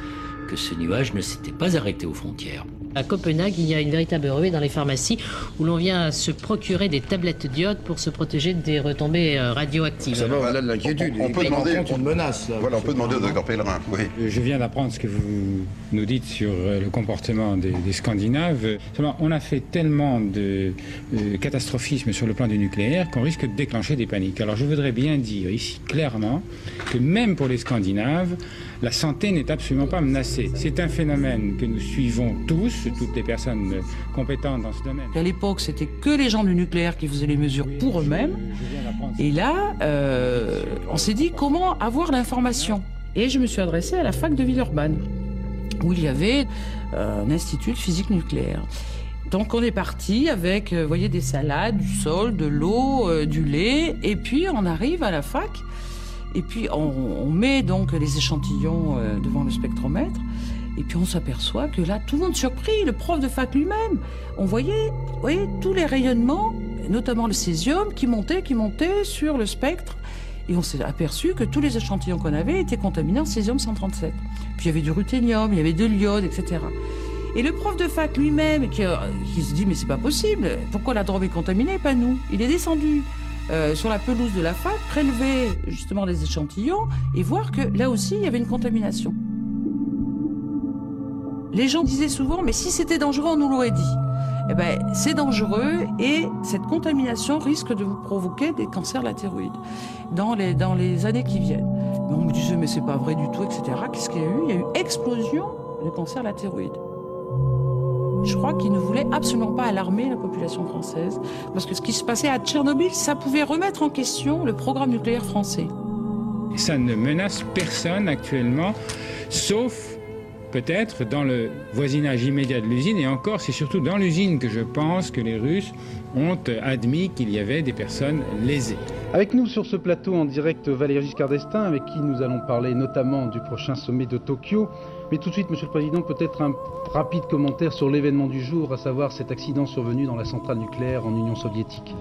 que ce nuage ne s'était pas arrêté aux frontières. À Copenhague, il y a une véritable ruée dans les pharmacies où l'on vient se procurer des tablettes d'iode pour se protéger des retombées euh, radioactives. Ça va au-delà de l'inquiétude. On, peut demander une menace. voilà, on peut demander au docteur Pellerin. Oui. Je viens d'apprendre ce que vous nous dites sur euh, le comportement des, Scandinaves. on a fait tellement de euh, catastrophisme sur le plan du nucléaire qu'on risque de déclencher des paniques. Alors je voudrais bien dire ici clairement que même pour les Scandinaves, la santé n'est absolument pas menacée. C'est un phénomène que nous suivons tous, toutes les personnes compétentes dans ce domaine. À l'époque, c'était que les gens du nucléaire qui faisaient les mesures pour eux-mêmes. Et là, euh, on s'est dit comment avoir l'information. Et je me suis adressée à la fac de Villeurbanne, où il y avait euh, un institut de physique nucléaire. Donc on est parti avec, euh, voyez, des salades, du sol, de l'eau, du lait, et puis on arrive à la fac et puis on, met donc les échantillons euh, devant le spectromètre. Et puis on s'aperçoit que là, tout le monde surpris, le prof de fac lui-même. On voyait, tous les rayonnements, notamment le césium, qui montait, qui montait sur le spectre. Et on s'est aperçu que tous les échantillons qu'on avait étaient contaminés en césium 137. Puis il y avait du ruthénium, il y avait de l'iode, etc. Et le prof de fac lui-même, euh, qui, se dit mais c'est pas possible, pourquoi la drogue est contaminée, pas nous? Il est descendu euh, sur la pelouse de la fac, prélever justement des échantillons et voir que là aussi il y avait une contamination. Les gens disaient souvent, mais si c'était dangereux, on nous l'aurait dit. Eh ben, c'est dangereux et cette contamination risque de vous provoquer des cancers lathyroïdes dans les, dans les années qui viennent. on me disait, mais c'est pas vrai du tout, etc. Qu'est-ce qu'il y a eu? Il y a eu explosion de cancer lathyroïde. Je crois qu'il ne voulait absolument pas alarmer la population française, parce que ce qui se passait à Tchernobyl, ça pouvait remettre en question le programme nucléaire français. Ça ne menace personne actuellement, sauf peut-être dans le voisinage immédiat de l'usine, et encore, c'est surtout dans l'usine que je pense que les Russes ont admis qu'il y avait des personnes lésées. Avec nous sur ce plateau en direct Valéry Giscard d'Estaing, avec qui nous allons parler notamment du prochain sommet de Tokyo. Mais tout de suite, Monsieur le Président, peut-être un rapide commentaire sur l'événement du jour, à savoir cet accident survenu dans la centrale nucléaire en Union soviétique.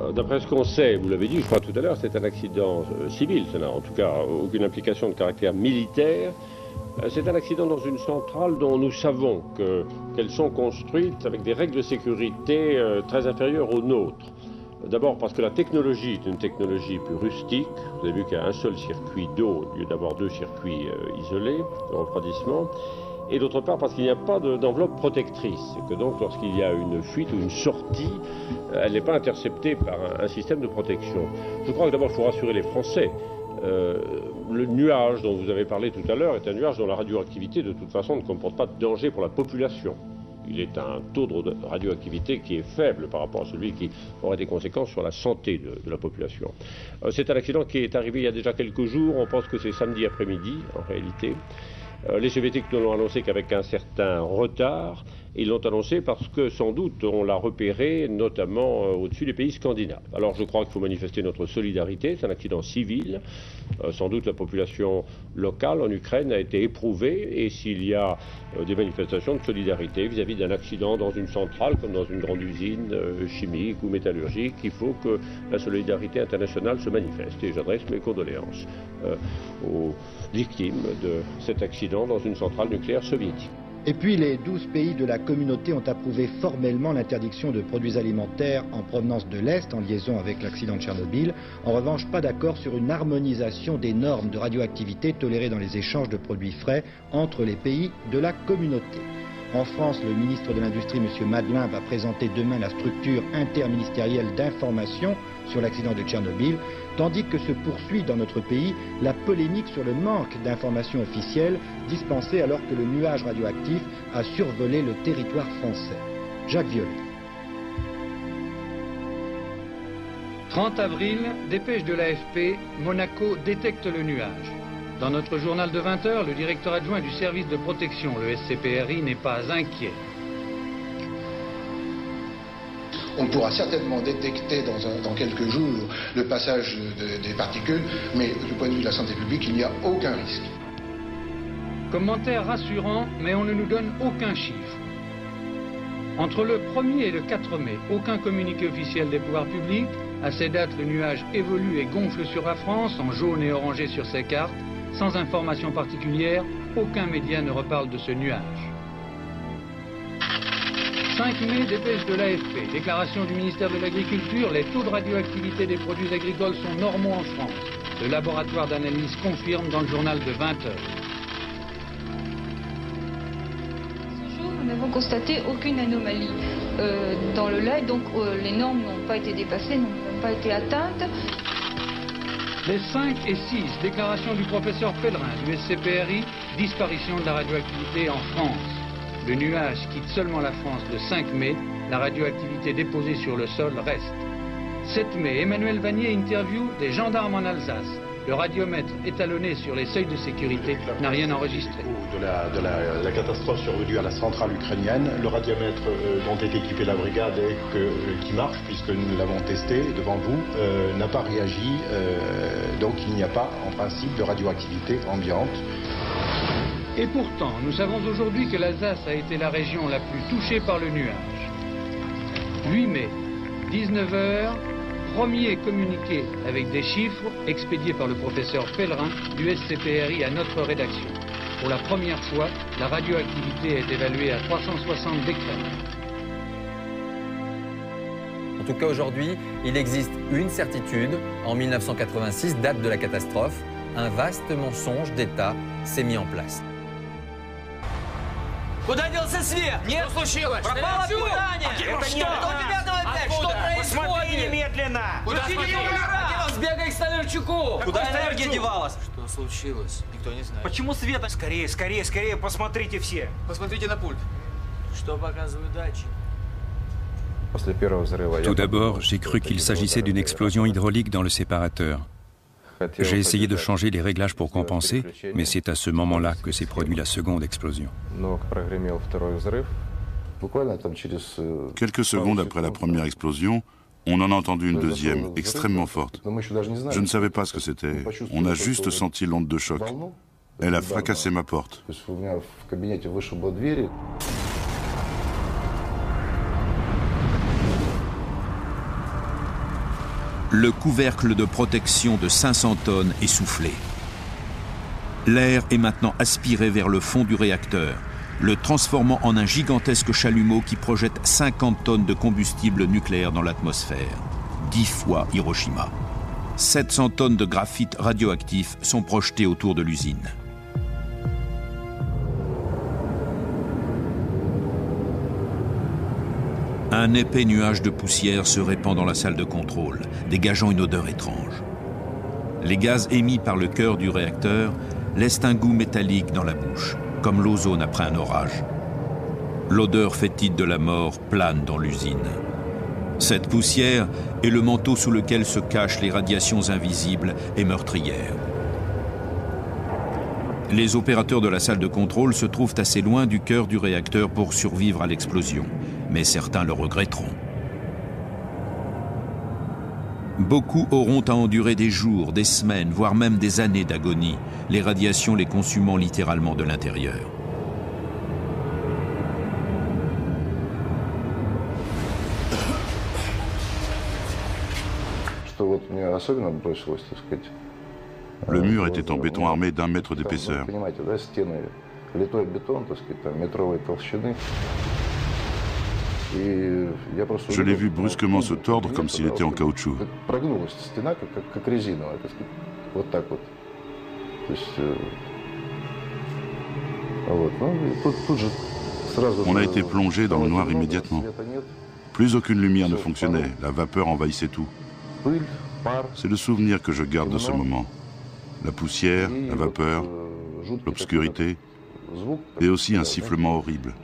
Euh, d'après ce qu'on sait, vous l'avez dit, je crois tout à l'heure, c'est un accident euh, civil, ça n'a en tout cas aucune implication de caractère militaire. Euh, c'est un accident dans une centrale dont nous savons qu'elles sont construites avec des règles de sécurité très inférieures aux nôtres. D'abord parce que la technologie est une technologie plus rustique. Vous avez vu qu'il y a un seul circuit d'eau au lieu d'avoir deux circuits euh, isolés de refroidissement. Et d'autre part parce qu'il n'y a pas d'enveloppe protectrice. Et que donc lorsqu'il y a une fuite ou une sortie, euh, elle n'est pas interceptée par un, système de protection. Je crois que d'abord il faut rassurer les Français. Euh, le nuage dont vous avez parlé tout à l'heure est un nuage dont la radioactivité de toute façon ne comporte pas de danger pour la population il est un taux de radioactivité qui est faible par rapport à celui qui aurait des conséquences sur la santé de, la population. Euh, c'est un accident qui est arrivé il y a déjà quelques jours, on pense que c'est samedi après-midi en réalité. Euh, les soviétiques nous l'ont annoncé qu'avec un certain retard, Ils l'ont annoncé parce que sans doute on l'a repéré notamment euh, au-dessus des pays scandinaves. Alors je crois qu'il faut manifester notre solidarité, c'est un accident civil. Euh, sans doute la population locale en Ukraine a été éprouvée et s'il y a euh, des manifestations de solidarité vis-à-vis d'un accident dans une centrale comme dans une grande usine chimique ou métallurgique, il faut que la solidarité internationale se manifeste. Et j'adresse mes condoléances aux victimes de cet accident dans une centrale nucléaire soviétique. Et puis les 12 pays de la communauté ont approuvé formellement l'interdiction de produits alimentaires en provenance de l'Est en liaison avec l'accident de Tchernobyl. En revanche, pas d'accord sur une harmonisation des normes de radioactivité tolérées dans les échanges de produits frais entre les pays de la communauté. En France, le ministre de l'Industrie, M. Madelin, va présenter demain la structure interministérielle d'information sur l'accident de Tchernobyl, tandis que se poursuit dans notre pays la polémique sur le manque d'informations officielles dispensées alors que le nuage radioactif a survolé le territoire français. Jacques Violet. 30 avril, dépêche de l'AFP, Monaco détecte le nuage. Dans notre journal de 20 heures, le directeur adjoint du service de protection, le SCPRI, n'est pas inquiet. On pourra certainement détecter dans, quelques jours le passage des particules, mais du point de vue de la santé publique, il n'y a aucun risque. Commentaire rassurant, mais on ne nous donne aucun chiffre. Entre le 1er et le 4 mai, aucun communiqué officiel des pouvoirs publics. À ces dates, le nuage évolue et gonfle sur la France, en jaune et orangé sur ses cartes. Sans information particulière, aucun média ne reparle de ce nuage. 5 mai, dépêche de l'AFP. Déclaration du ministère de l'Agriculture, les taux de radioactivité des produits agricoles sont normaux en France. Le laboratoire d'analyse confirme dans le journal de 20 heures. Ce jour, nous n'avons constaté aucune anomalie euh, dans le lait, donc euh, les normes n'ont pas été dépassées, n'ont pas été atteintes. Les 5 et 6, déclaration du professeur Pellerin du SCPRI, disparition de la radioactivité en France. Le nuage quitte seulement la France le 5 mai, la radioactivité déposée sur le sol reste. 7 mai, Emmanuel Vanier interview des gendarmes en Alsace. Le radiomètre étalonné sur les seuils de sécurité n'a rien enregistré. De la, catastrophe survenue à la centrale ukrainienne, le radiomètre euh, dont est équipée la brigade et euh, qui marche, puisque nous l'avons testé devant vous, euh, n'a pas réagi. donc il n'y a pas en principe de radioactivité ambiante. Et pourtant, nous savons aujourd'hui que l'Alsace a été la région la plus touchée par le nuage. 8 mai, 19h, premier communiqué avec des chiffres expédiés par le professeur Pellerin du SCPRI à notre rédaction. Pour la première fois, la radioactivité est évaluée à 360 becquerels. En tout cas, aujourd'hui, il existe une certitude. En 1986, date de la catastrophe, un vaste mensonge d'État s'est mis en place. Куда делся свет? Нет. Что случилось? Пропал откуда? Это что? Это у тебя там опять? Что происходит? Посмотри немедленно. Куда смотрел? Сбегай к Столярчуку. Куда энергия девалась? Что случилось? Никто не знает. Почему света? Скорее, скорее, скорее, посмотрите все. Посмотрите на пульт. Что показывают датчики? Tout d'abord, j'ai cru qu'il s'agissait d'une explosion hydraulique dans le séparateur. J'ai essayé de changer les réglages pour compenser, mais c'est à ce moment-là que s'est produite la seconde explosion. Quelques secondes après la première explosion, on en a entendu une deuxième, extrêmement forte. Je ne savais pas ce que c'était. On a juste senti l'onde de choc. Elle a fracassé ma porte. Le couvercle de protection de 500 tonnes est soufflé. L'air est maintenant aspiré vers le fond du réacteur, le transformant en un gigantesque chalumeau qui projette 50 tonnes de combustible nucléaire dans l'atmosphère, 10 fois Hiroshima. 700 tonnes de graphite radioactif sont projetées autour de l'usine. Un épais nuage de poussière se répand dans la salle de contrôle, dégageant une odeur étrange. Les gaz émis par le cœur du réacteur laissent un goût métallique dans la bouche, comme l'ozone après un orage. L'odeur fétide de la mort plane dans l'usine. Cette poussière est le manteau sous lequel se cachent les radiations invisibles et meurtrières. Les opérateurs de la salle de contrôle se trouvent assez loin du cœur du réacteur pour survivre à l'explosion, mais certains le regretteront. Beaucoup auront à endurer des jours, des semaines, voire même des années d'agonie, les radiations les consumant littéralement de l'intérieur. Le mur était en béton armé d'un mètre d'épaisseur. Je l'ai vu brusquement se tordre comme s'il était en caoutchouc. On a été plongé dans le noir immédiatement. Plus aucune lumière ne fonctionnait, la vapeur envahissait tout. C'est le souvenir que je garde de ce moment. La poussière, la vapeur, l'obscurité, et aussi un sifflement horrible.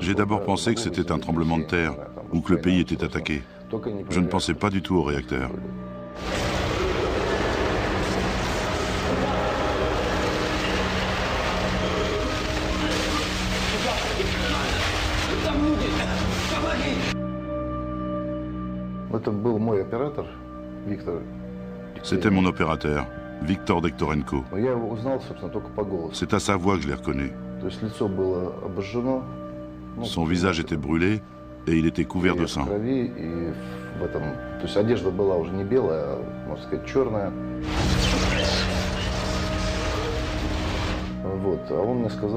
J'ai d'abord pensé que c'était un tremblement de terre ou que le pays était attaqué. Je ne pensais pas du tout au réacteur. C'était mon opérateur, Victor Dektorenko. C'est à sa voix que je l'ai reconnu. Son visage était brûlé et il était couvert de sang.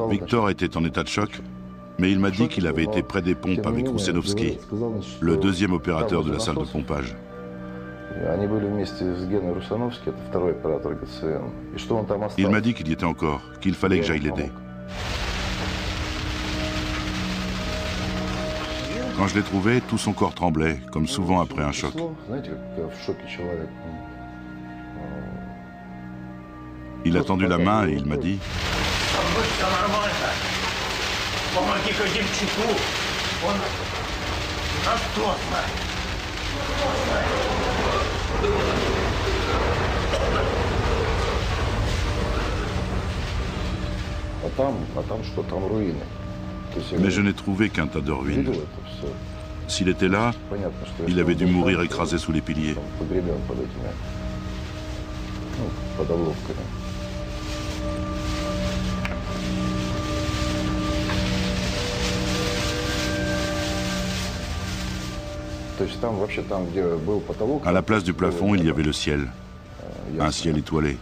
Victor était en état de choc, mais il m'a dit qu'il avait été près des pompes avec Roussenovski, le deuxième opérateur de la salle de pompage. Il m'a dit qu'il y était encore, qu'il fallait que j'aille l'aider. Quand je l'ai trouvé, tout son corps tremblait, comme souvent après un choc. Il a tendu la main et il m'a dit mais je n'ai trouvé qu'un tas de ruines. S'il était là, il avait dû mourir écrasé sous les piliers. À la place du plafond, il y avait le ciel. Un ciel étoilé.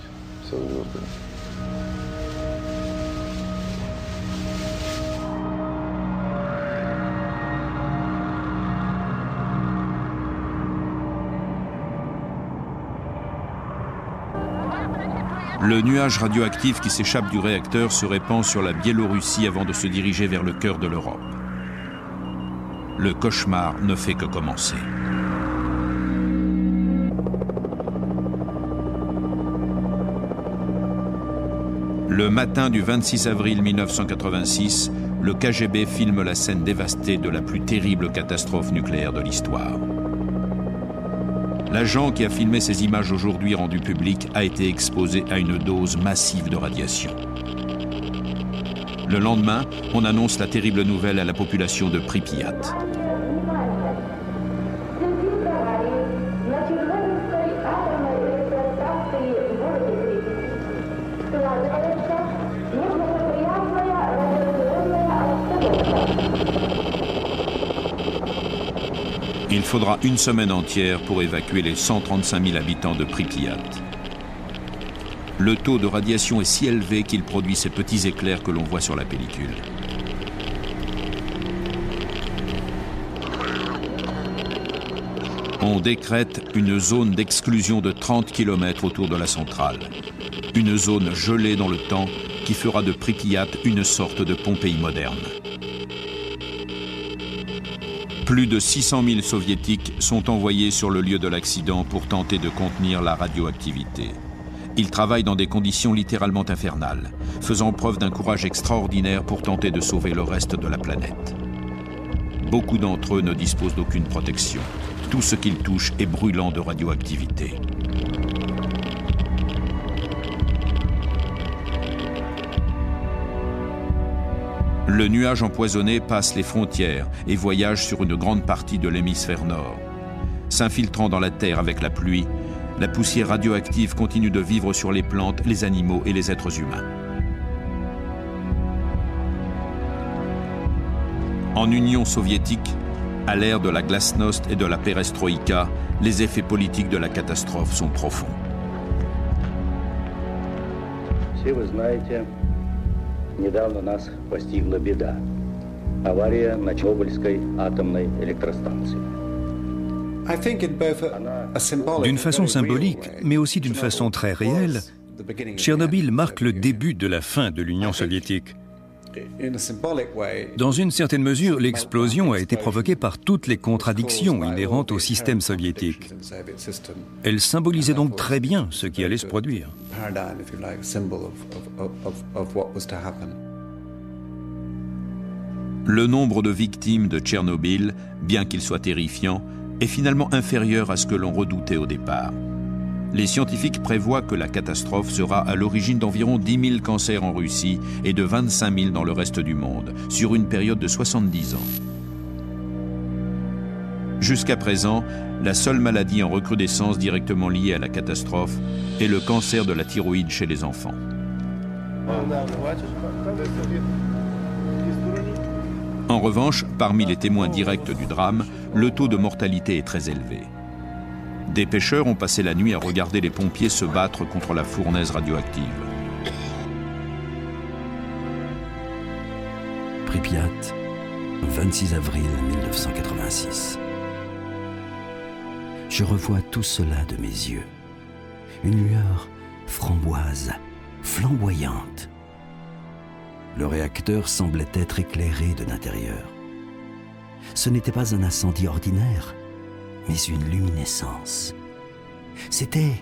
Le nuage radioactif qui s'échappe du réacteur se répand sur la Biélorussie avant de se diriger vers le cœur de l'Europe. Le cauchemar ne fait que commencer. Le matin du 26 avril 1986, le KGB filme la scène dévastée de la plus terrible catastrophe nucléaire de l'histoire. L'agent qui a filmé ces images aujourd'hui rendues publiques a été exposé à une dose massive de radiation. Le lendemain, on annonce la terrible nouvelle à la population de Pripyat. Faudra une semaine entière pour évacuer les 135 000 habitants de Pripyat. Le taux de radiation est si élevé qu'il produit ces petits éclairs que l'on voit sur la pellicule. On décrète une zone d'exclusion de 30 km autour de la centrale. Une zone gelée dans le temps qui fera de Pripyat une sorte de Pompéi moderne. Plus de 600 000 soviétiques sont envoyés sur le lieu de l'accident pour tenter de contenir la radioactivité. Ils travaillent dans des conditions littéralement infernales, faisant preuve d'un courage extraordinaire pour tenter de sauver le reste de la planète. Beaucoup d'entre eux ne disposent d'aucune protection. Tout ce qu'ils touchent est brûlant de radioactivité. Le nuage empoisonné passe les frontières et voyage sur une grande partie de l'hémisphère nord. S'infiltrant dans la terre avec la pluie, la poussière radioactive continue de vivre sur les plantes, les animaux et les êtres humains. En Union soviétique, à l'ère de la glasnost et de la perestroïka, les effets politiques de la catastrophe sont profonds. недавно нас постигла беда. Авария на Чернобыльской атомной электростанции. D'une façon symbolique, mais aussi d'une façon très réelle, Tchernobyl marque le début de la fin de l'Union soviétique. Dans une certaine mesure, l'explosion a été provoquée par toutes les contradictions inhérentes au système soviétique. Elle symbolisait donc très bien ce qui allait se produire. Le nombre de victimes de Tchernobyl, bien qu'il soit terrifiant, est finalement inférieur à ce que l'on redoutait au départ les scientifiques prévoient que la catastrophe sera à l'origine d'environ 10 000 cancers en Russie et de 25 000 dans le reste du monde, sur une période de 70 ans. Jusqu'à présent, la seule maladie en recrudescence directement liée à la catastrophe est le cancer de la thyroïde chez les enfants. En revanche, parmi les témoins directs du drame, le taux de mortalité est très élevé. Des pêcheurs ont passé la nuit à regarder les pompiers se battre contre la fournaise radioactive. Pripyat, 26 avril 1986. Je revois tout cela de mes yeux. Une lueur framboise, flamboyante. Le réacteur semblait être éclairé de l'intérieur. Ce n'était pas un incendie ordinaire, mais une luminescence. C'était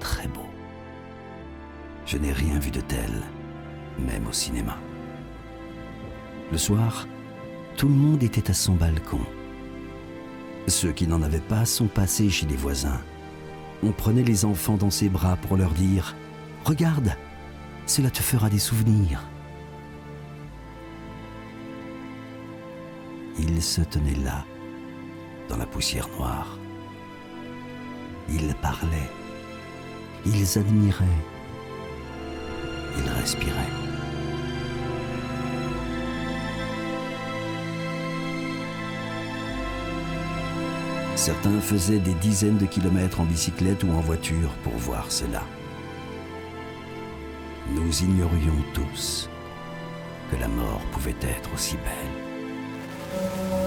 très beau. Je n'ai rien vu de tel, même au cinéma. Le soir, tout le monde était à son balcon. Ceux qui n'en avaient pas sont passés chez les voisins. On prenait les enfants dans ses bras pour leur dire ⁇ Regarde, cela te fera des souvenirs ⁇ Ils se tenaient là, dans la poussière noire. Ils parlaient, ils admiraient, ils respiraient. Certains faisaient des dizaines de kilomètres en bicyclette ou en voiture pour voir cela. Nous ignorions tous que la mort pouvait être aussi belle.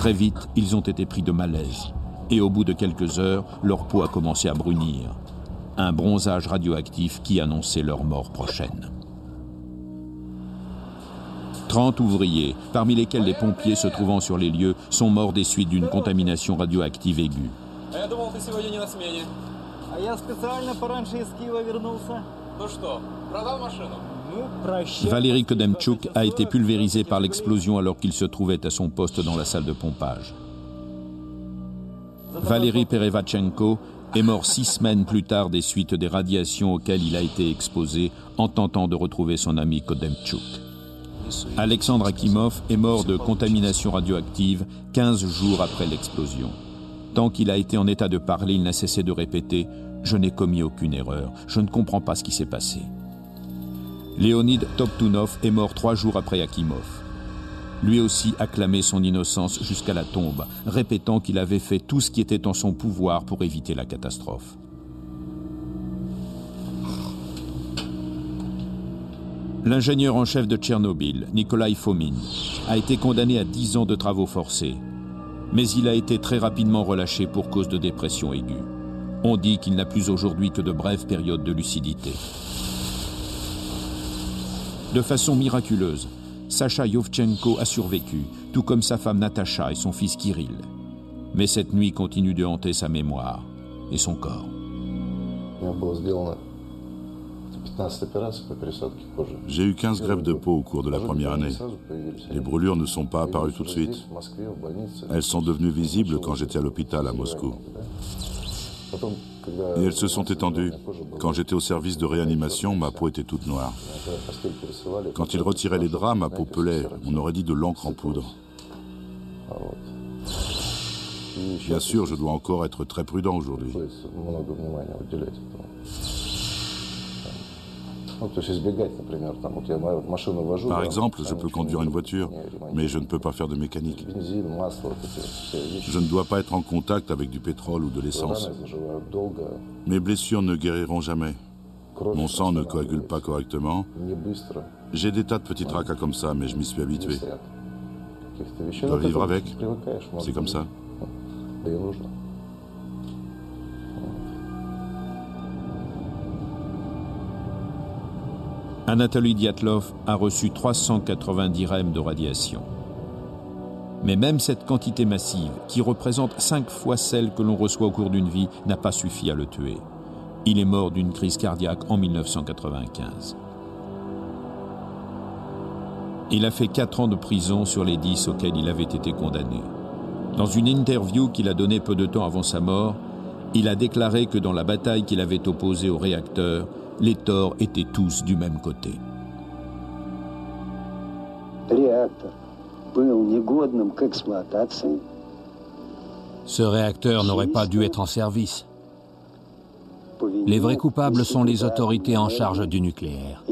Très vite, ils ont été pris de malaise. Et au bout de quelques heures, leur peau a commencé à brunir. Un bronzage radioactif qui annonçait leur mort prochaine. 30 ouvriers, parmi lesquels les pompiers se trouvant sur les lieux, sont morts des suites d'une contamination radioactive aiguë. Valérie Kodemchuk a été pulvérisé par l'explosion alors qu'il se trouvait à son poste dans la salle de pompage. Valérie Perevachenko est mort six semaines plus tard des suites des radiations auxquelles il a été exposé en tentant de retrouver son ami Kodemchuk. Alexandre Akimov est mort de contamination radioactive 15 jours après l'explosion. Tant qu'il a été en état de parler, il n'a cessé de répéter ⁇ Je n'ai commis aucune erreur, je ne comprends pas ce qui s'est passé ⁇ Léonid Toptunov est mort trois jours après Akimov. Lui aussi acclamait son innocence jusqu'à la tombe, répétant qu'il avait fait tout ce qui était en son pouvoir pour éviter la catastrophe. L'ingénieur en chef de Tchernobyl, Nikolai Fomin, a été condamné à 10 ans de travaux forcés. Mais il a été très rapidement relâché pour cause de dépression aiguë. On dit qu'il n'a plus aujourd'hui que de brèves périodes de lucidité. De façon miraculeuse, Sacha Yovchenko a survécu, tout comme sa femme Natacha et son fils Kirill. Mais cette nuit continue de hanter sa mémoire et son corps. J'ai eu 15 grèves de peau au cours de la première année. Les brûlures ne sont pas apparues tout de suite. Elles sont devenues visibles quand j'étais à l'hôpital à Moscou. Et elles se sont étendues. Quand j'étais au service de réanimation, ma peau était toute noire. Quand ils retiraient les draps, ma peau pelait. On aurait dit de l'encre en poudre. Bien sûr, je dois encore être très prudent aujourd'hui. Par exemple, je peux conduire une voiture, mais je ne peux pas faire de mécanique. Je ne dois pas être en contact avec du pétrole ou de l'essence. Mes blessures ne guériront jamais. Mon sang ne coagule pas correctement. J'ai des tas de petits tracas comme ça, mais je m'y suis habitué. Je dois vivre avec. C'est comme ça. Anatoly Diatlov a reçu 390 rèmes de radiation. Mais même cette quantité massive, qui représente cinq fois celle que l'on reçoit au cours d'une vie, n'a pas suffi à le tuer. Il est mort d'une crise cardiaque en 1995. Il a fait 4 ans de prison sur les 10 auxquels il avait été condamné. Dans une interview qu'il a donnée peu de temps avant sa mort, il a déclaré que dans la bataille qu'il avait opposée au réacteur, les torts étaient tous du même côté. Ce réacteur n'aurait pas dû être en service. Les vrais coupables sont les autorités en charge du nucléaire.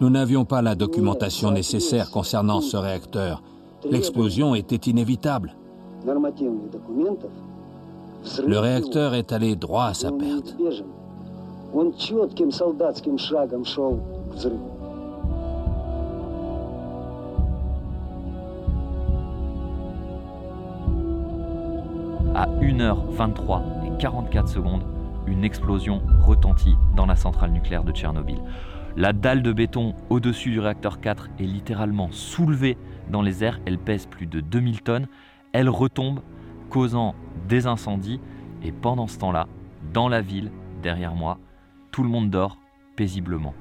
Nous n'avions pas la documentation nécessaire concernant ce réacteur. L'explosion était inévitable. Le réacteur est allé droit à sa perte. À 1h23 et 44 secondes, une explosion retentit dans la centrale nucléaire de Tchernobyl. La dalle de béton au-dessus du réacteur 4 est littéralement soulevée dans les airs. Elle pèse plus de 2000 tonnes. Elle retombe, causant des incendies. Et pendant ce temps-là, dans la ville, derrière moi, tout le monde dort paisiblement.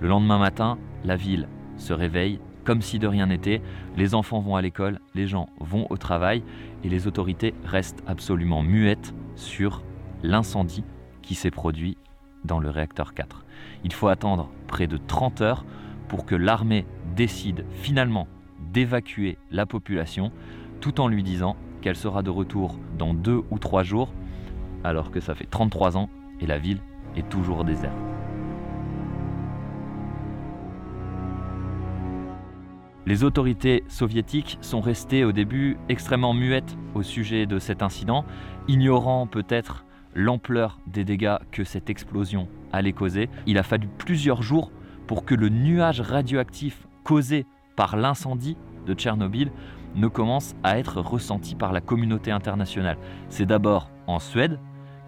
Le lendemain matin, la ville se réveille comme si de rien n'était. Les enfants vont à l'école, les gens vont au travail et les autorités restent absolument muettes sur l'incendie qui s'est produit dans le réacteur 4. Il faut attendre près de 30 heures pour que l'armée décide finalement d'évacuer la population tout en lui disant qu'elle sera de retour dans deux ou trois jours, alors que ça fait 33 ans et la ville est toujours déserte. Les autorités soviétiques sont restées au début extrêmement muettes au sujet de cet incident, ignorant peut-être l'ampleur des dégâts que cette explosion allait causer. Il a fallu plusieurs jours pour que le nuage radioactif causé par l'incendie de Tchernobyl ne commence à être ressenti par la communauté internationale. C'est d'abord en Suède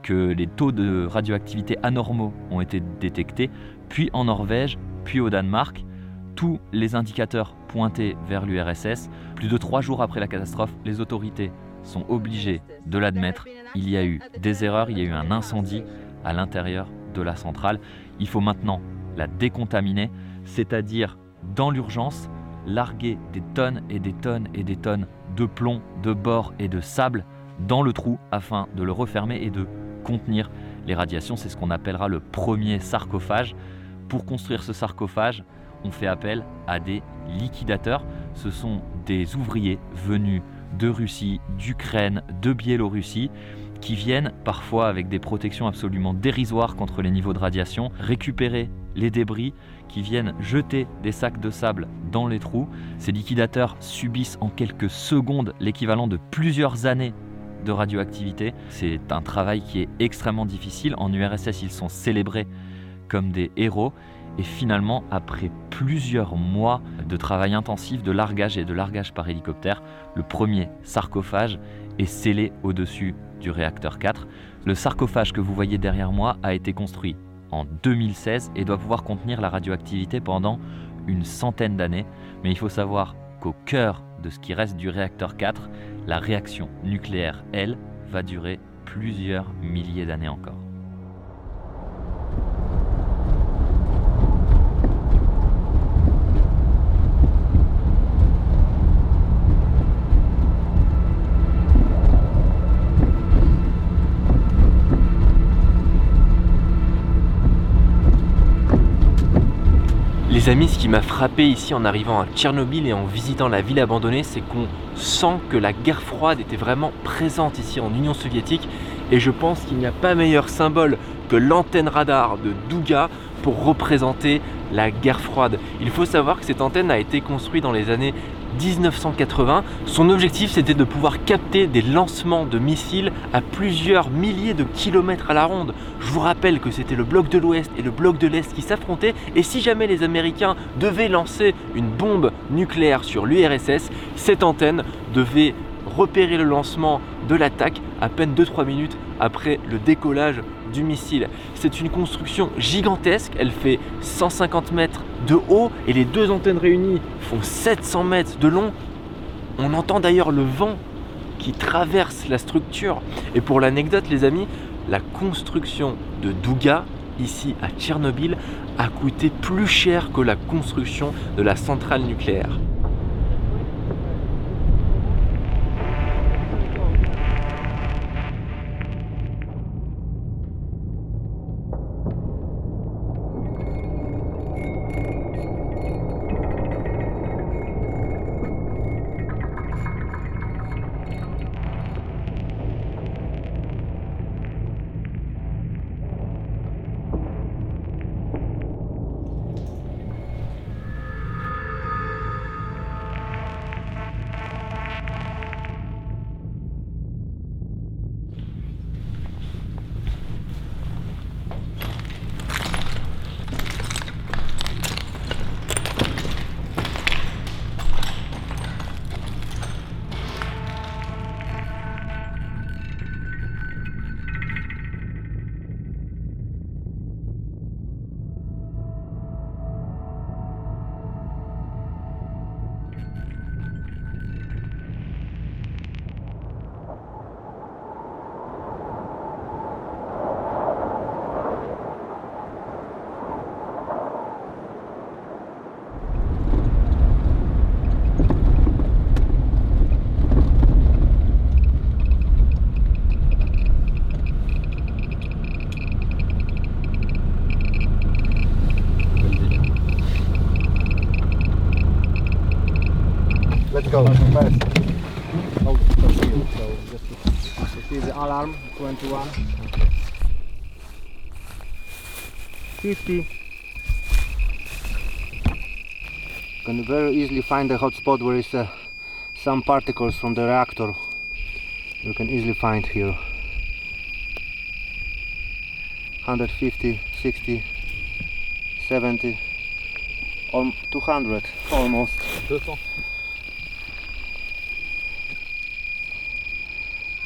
que les taux de radioactivité anormaux ont été détectés, puis en Norvège, puis au Danemark. Tous les indicateurs pointaient vers l'URSS. Plus de trois jours après la catastrophe, les autorités sont obligées de l'admettre. Il y a eu des erreurs, il y a eu un incendie à l'intérieur de la centrale. Il faut maintenant la décontaminer, c'est-à-dire dans l'urgence larguer des tonnes et des tonnes et des tonnes de plomb, de bord et de sable dans le trou afin de le refermer et de contenir les radiations. C'est ce qu'on appellera le premier sarcophage. Pour construire ce sarcophage, on fait appel à des liquidateurs. Ce sont des ouvriers venus de Russie, d'Ukraine, de Biélorussie qui viennent parfois avec des protections absolument dérisoires contre les niveaux de radiation, récupérer les débris qui viennent jeter des sacs de sable dans les trous. Ces liquidateurs subissent en quelques secondes l'équivalent de plusieurs années de radioactivité. C'est un travail qui est extrêmement difficile. En URSS, ils sont célébrés comme des héros. Et finalement, après plusieurs mois de travail intensif, de largage et de largage par hélicoptère, le premier sarcophage est scellé au-dessus du réacteur 4. Le sarcophage que vous voyez derrière moi a été construit en 2016 et doit pouvoir contenir la radioactivité pendant une centaine d'années. Mais il faut savoir qu'au cœur de ce qui reste du réacteur 4, la réaction nucléaire, elle, va durer plusieurs milliers d'années encore. Les amis, ce qui m'a frappé ici en arrivant à Tchernobyl et en visitant la ville abandonnée, c'est qu'on sent que la guerre froide était vraiment présente ici en Union soviétique et je pense qu'il n'y a pas meilleur symbole que l'antenne radar de Douga pour représenter la guerre froide. Il faut savoir que cette antenne a été construite dans les années 1980. Son objectif c'était de pouvoir capter des lancements de missiles à plusieurs milliers de kilomètres à la ronde. Je vous rappelle que c'était le bloc de l'Ouest et le bloc de l'Est qui s'affrontaient et si jamais les Américains devaient lancer une bombe nucléaire sur l'URSS, cette antenne devait repérer le lancement de l'attaque à peine 2-3 minutes après le décollage du missile. C'est une construction gigantesque, elle fait 150 mètres de haut et les deux antennes réunies font 700 mètres de long. On entend d'ailleurs le vent qui traverse la structure. Et pour l'anecdote les amis, la construction de Douga, ici à Tchernobyl, a coûté plus cher que la construction de la centrale nucléaire. Find a hot spot where is uh, some particles from the reactor you can easily find here 150 60 70 or 200 almost 200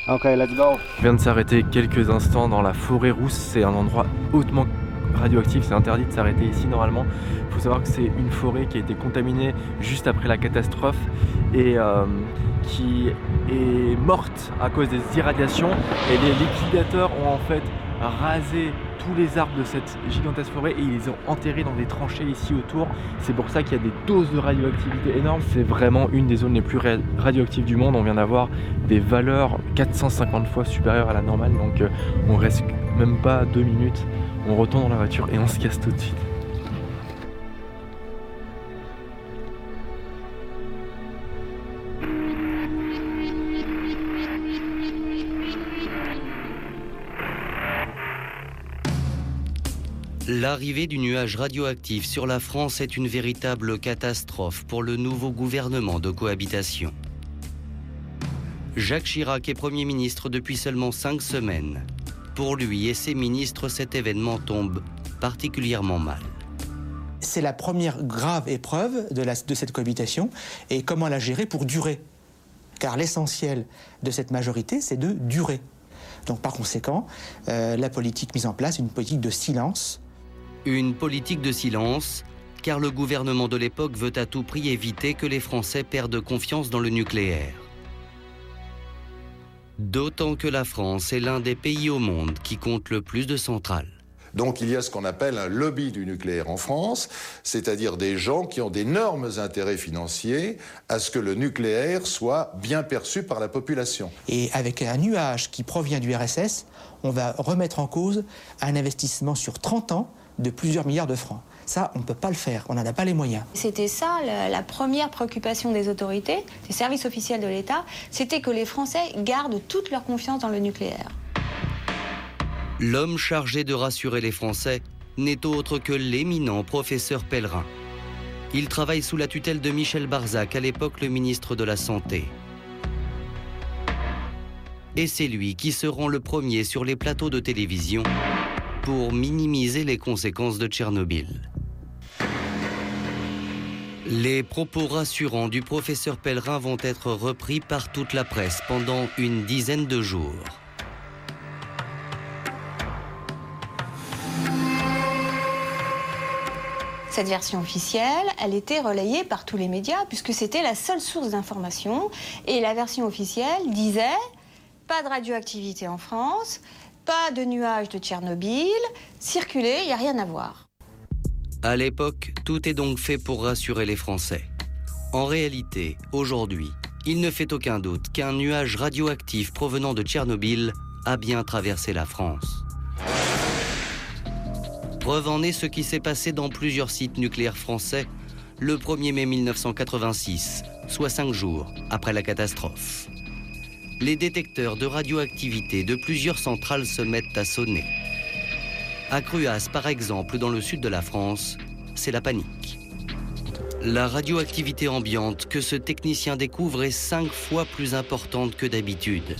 Ok, let's go. On vient de s'arrêter quelques instants dans la forêt rousse. C'est un endroit hautement radioactif. C'est interdit de s'arrêter ici normalement. Il faut savoir que c'est une forêt qui a été contaminée juste après la catastrophe et euh, qui est morte à cause des irradiations. Et les liquidateurs ont en fait rasé tous les arbres de cette gigantesque forêt et ils les ont enterrés dans des tranchées ici autour. C'est pour ça qu'il y a des doses de radioactivité énormes. C'est vraiment une des zones les plus radioactives du monde. On vient d'avoir des valeurs 450 fois supérieures à la normale. Donc euh, on reste même pas deux minutes. On retourne dans la voiture et on se casse tout de suite. L'arrivée du nuage radioactif sur la France est une véritable catastrophe pour le nouveau gouvernement de cohabitation. Jacques Chirac est Premier ministre depuis seulement cinq semaines. Pour lui et ses ministres, cet événement tombe particulièrement mal. C'est la première grave épreuve de, de cette cohabitation et comment la gérer pour durer? Car l'essentiel de cette majorité, c'est de durer. Donc par conséquent, euh, la politique mise en place, une politique de silence, Une politique de silence, car le gouvernement de l'époque veut à tout prix éviter que les Français perdent confiance dans le nucléaire. D'autant que la France est l'un des pays au monde qui compte le plus de centrales. Donc il y a ce qu'on appelle un lobby du nucléaire en France, c'est-à-dire des gens qui ont d'énormes intérêts financiers à ce que le nucléaire soit bien perçu par la population. Et avec un nuage qui provient du RSS, on va remettre en cause un investissement sur 30 ans de plusieurs milliards de francs. Ça, on ne peut pas le faire, on n'en a pas les moyens. C'était ça la, la, première préoccupation des autorités, des services officiels de l'État, c'était que les Français gardent toute leur confiance dans le nucléaire. L'homme chargé de rassurer les Français n'est autre que l'éminent professeur Pellerin. Il travaille sous la tutelle de Michel Barzac, à l'époque le ministre de la Santé. Et c'est lui qui se rend le premier sur les plateaux de télévision pour minimiser les conséquences de Tchernobyl. Les propos rassurants du professeur Pellerin vont être repris par toute la presse pendant une dizaine de jours. Cette version officielle, elle était relayée par tous les médias puisque c'était la seule source d'information. Et la version officielle disait pas de radioactivité en France, pas de nuages de Tchernobyl, circuler, il n'y a rien à voir. À l'époque, tout est donc fait pour rassurer les Français. En réalité, aujourd'hui, il ne fait aucun doute qu'un nuage radioactif provenant de Tchernobyl a bien traversé la France. Preuve en est ce qui s'est passé dans plusieurs sites nucléaires français le 1er mai 1986, soit cinq jours après la catastrophe. Les détecteurs de radioactivité de plusieurs centrales se mettent à sonner. À Cruas, par exemple, dans le sud de la France, c'est la panique. La radioactivité ambiante que ce technicien découvre est cinq fois plus importante que d'habitude.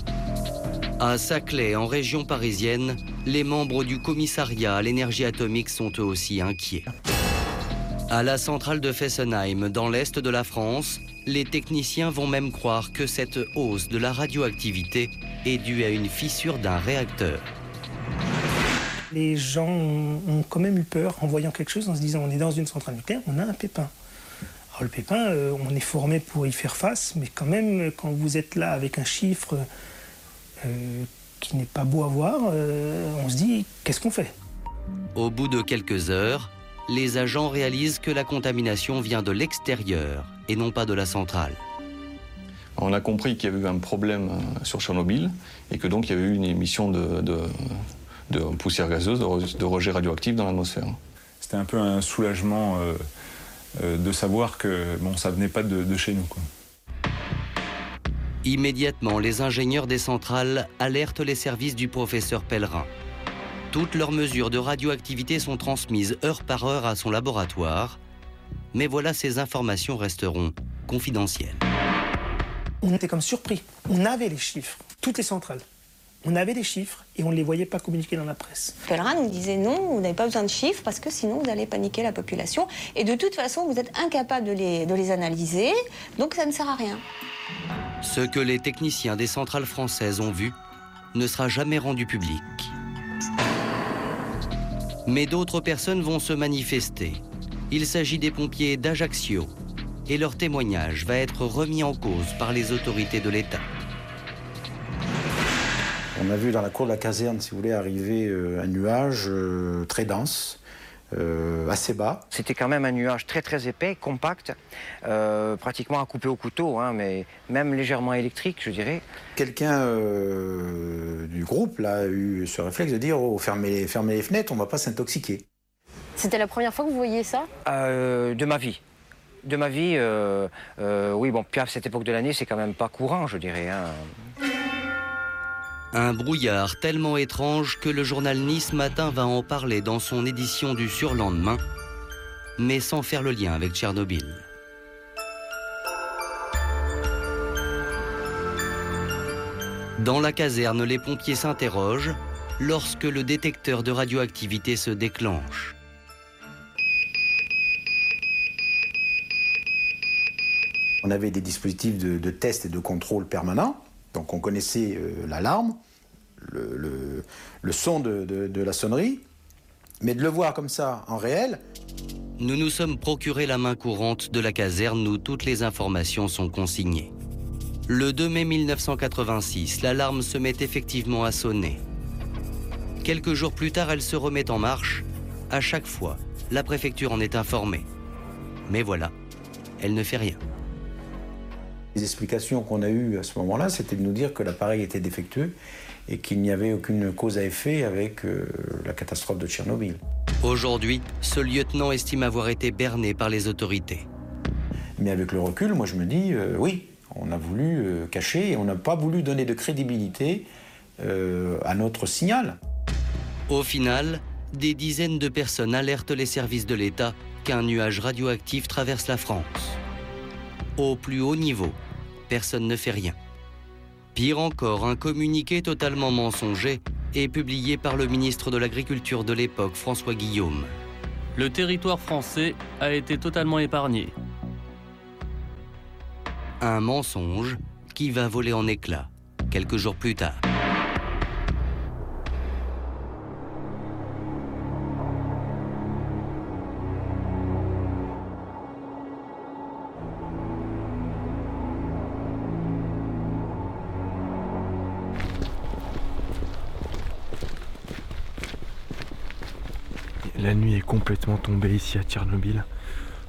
À Saclay, en région parisienne, les membres du commissariat à l'énergie atomique sont eux aussi inquiets. À la centrale de Fessenheim, dans l'est de la France, les techniciens vont même croire que cette hausse de la radioactivité est due à une fissure d'un réacteur. Les gens ont quand même eu peur en voyant quelque chose, en se disant on est dans une centrale nucléaire, on a un pépin. Alors le pépin, euh, on est formé pour y faire face, mais quand même, quand vous êtes là avec un chiffre euh, qui n'est pas beau à voir, euh, on se dit qu'est-ce qu'on fait? Au bout de quelques heures, les agents réalisent que la contamination vient de l'extérieur et non pas de la centrale. On a compris qu'il y avait eu un problème sur Tchernobyl et que donc il y avait eu une émission de, de, de poussière gazeuse, de, de, rejet radioactif dans l'atmosphère. C'était un peu un soulagement euh, euh, de savoir que bon, ça venait pas de, de chez nous. Quoi. Immédiatement, les ingénieurs des centrales alertent les services du professeur Pellerin. Toutes leurs mesures de radioactivité sont transmises heure par heure à son laboratoire, mais voilà, ces informations resteront confidentielles. On était comme surpris. On avait les chiffres, toutes les centrales. On avait des chiffres et on ne les voyait pas communiquer dans la presse. Pellerin nous disait non, vous n'avez pas besoin de chiffres parce que sinon vous allez paniquer la population. Et de toute façon, vous êtes incapable de les, de les analyser, donc ça ne sert à rien. Ce que les techniciens des centrales françaises ont vu ne sera jamais rendu public. Mais d'autres personnes vont se manifester. Il s'agit des pompiers d'Ajaccio et leur témoignage va être remis en cause par les autorités de l'État. On a vu dans la cour de la caserne, si vous voulez, arriver un nuage très dense, euh, assez bas. C'était quand même un nuage très très épais, compact, euh, pratiquement à couper au couteau, hein, mais même légèrement électrique, je dirais. Quelqu'un euh, du groupe là, a eu ce réflexe de dire oh, fermez, fermez les fenêtres, on ne va pas s'intoxiquer. C'était la première fois que vous voyiez ça? De ma vie. De ma vie, oui, bon, puis à cette époque de l'année, c'est quand même pas courant, je dirais. Hein. Un brouillard tellement étrange que le journal Nice Matin va en parler dans son édition du surlendemain, mais sans faire le lien avec Tchernobyl. Dans la caserne, les pompiers s'interrogent lorsque le détecteur de radioactivité se déclenche. On avait des dispositifs de, test et de contrôle permanents. Donc on connaissait euh, l'alarme, le, son de, la sonnerie, Mais de le voir comme ça, en réel, nous nous sommes procuré la main courante de la caserne où toutes les informations sont consignées. Le 2 mai 1986, l'alarme se met effectivement à sonner. Quelques jours plus tard, elle se remet en marche. À chaque fois, la préfecture en est informée. Mais voilà, elle ne fait rien. Les explications qu'on a eues à ce moment-là, c'était de nous dire que l'appareil était défectueux et qu'il n'y avait aucune cause à effet avec euh, la catastrophe de Tchernobyl. Aujourd'hui, ce lieutenant estime avoir été berné par les autorités. Mais avec le recul, moi je me dis, euh, oui, on a voulu euh, cacher et on n'a pas voulu donner de crédibilité à notre signal. Au final, des dizaines de personnes alertent les services de l'État qu'un nuage radioactif traverse la France. Au plus haut niveau, personne ne fait rien. Pire encore, un communiqué totalement mensonger est publié par le ministre de l'Agriculture de l'époque, François Guillaume. Le territoire français a été totalement épargné. Un mensonge qui va voler en éclats quelques jours plus tard. La nuit est complètement tombée ici à Tchernobyl.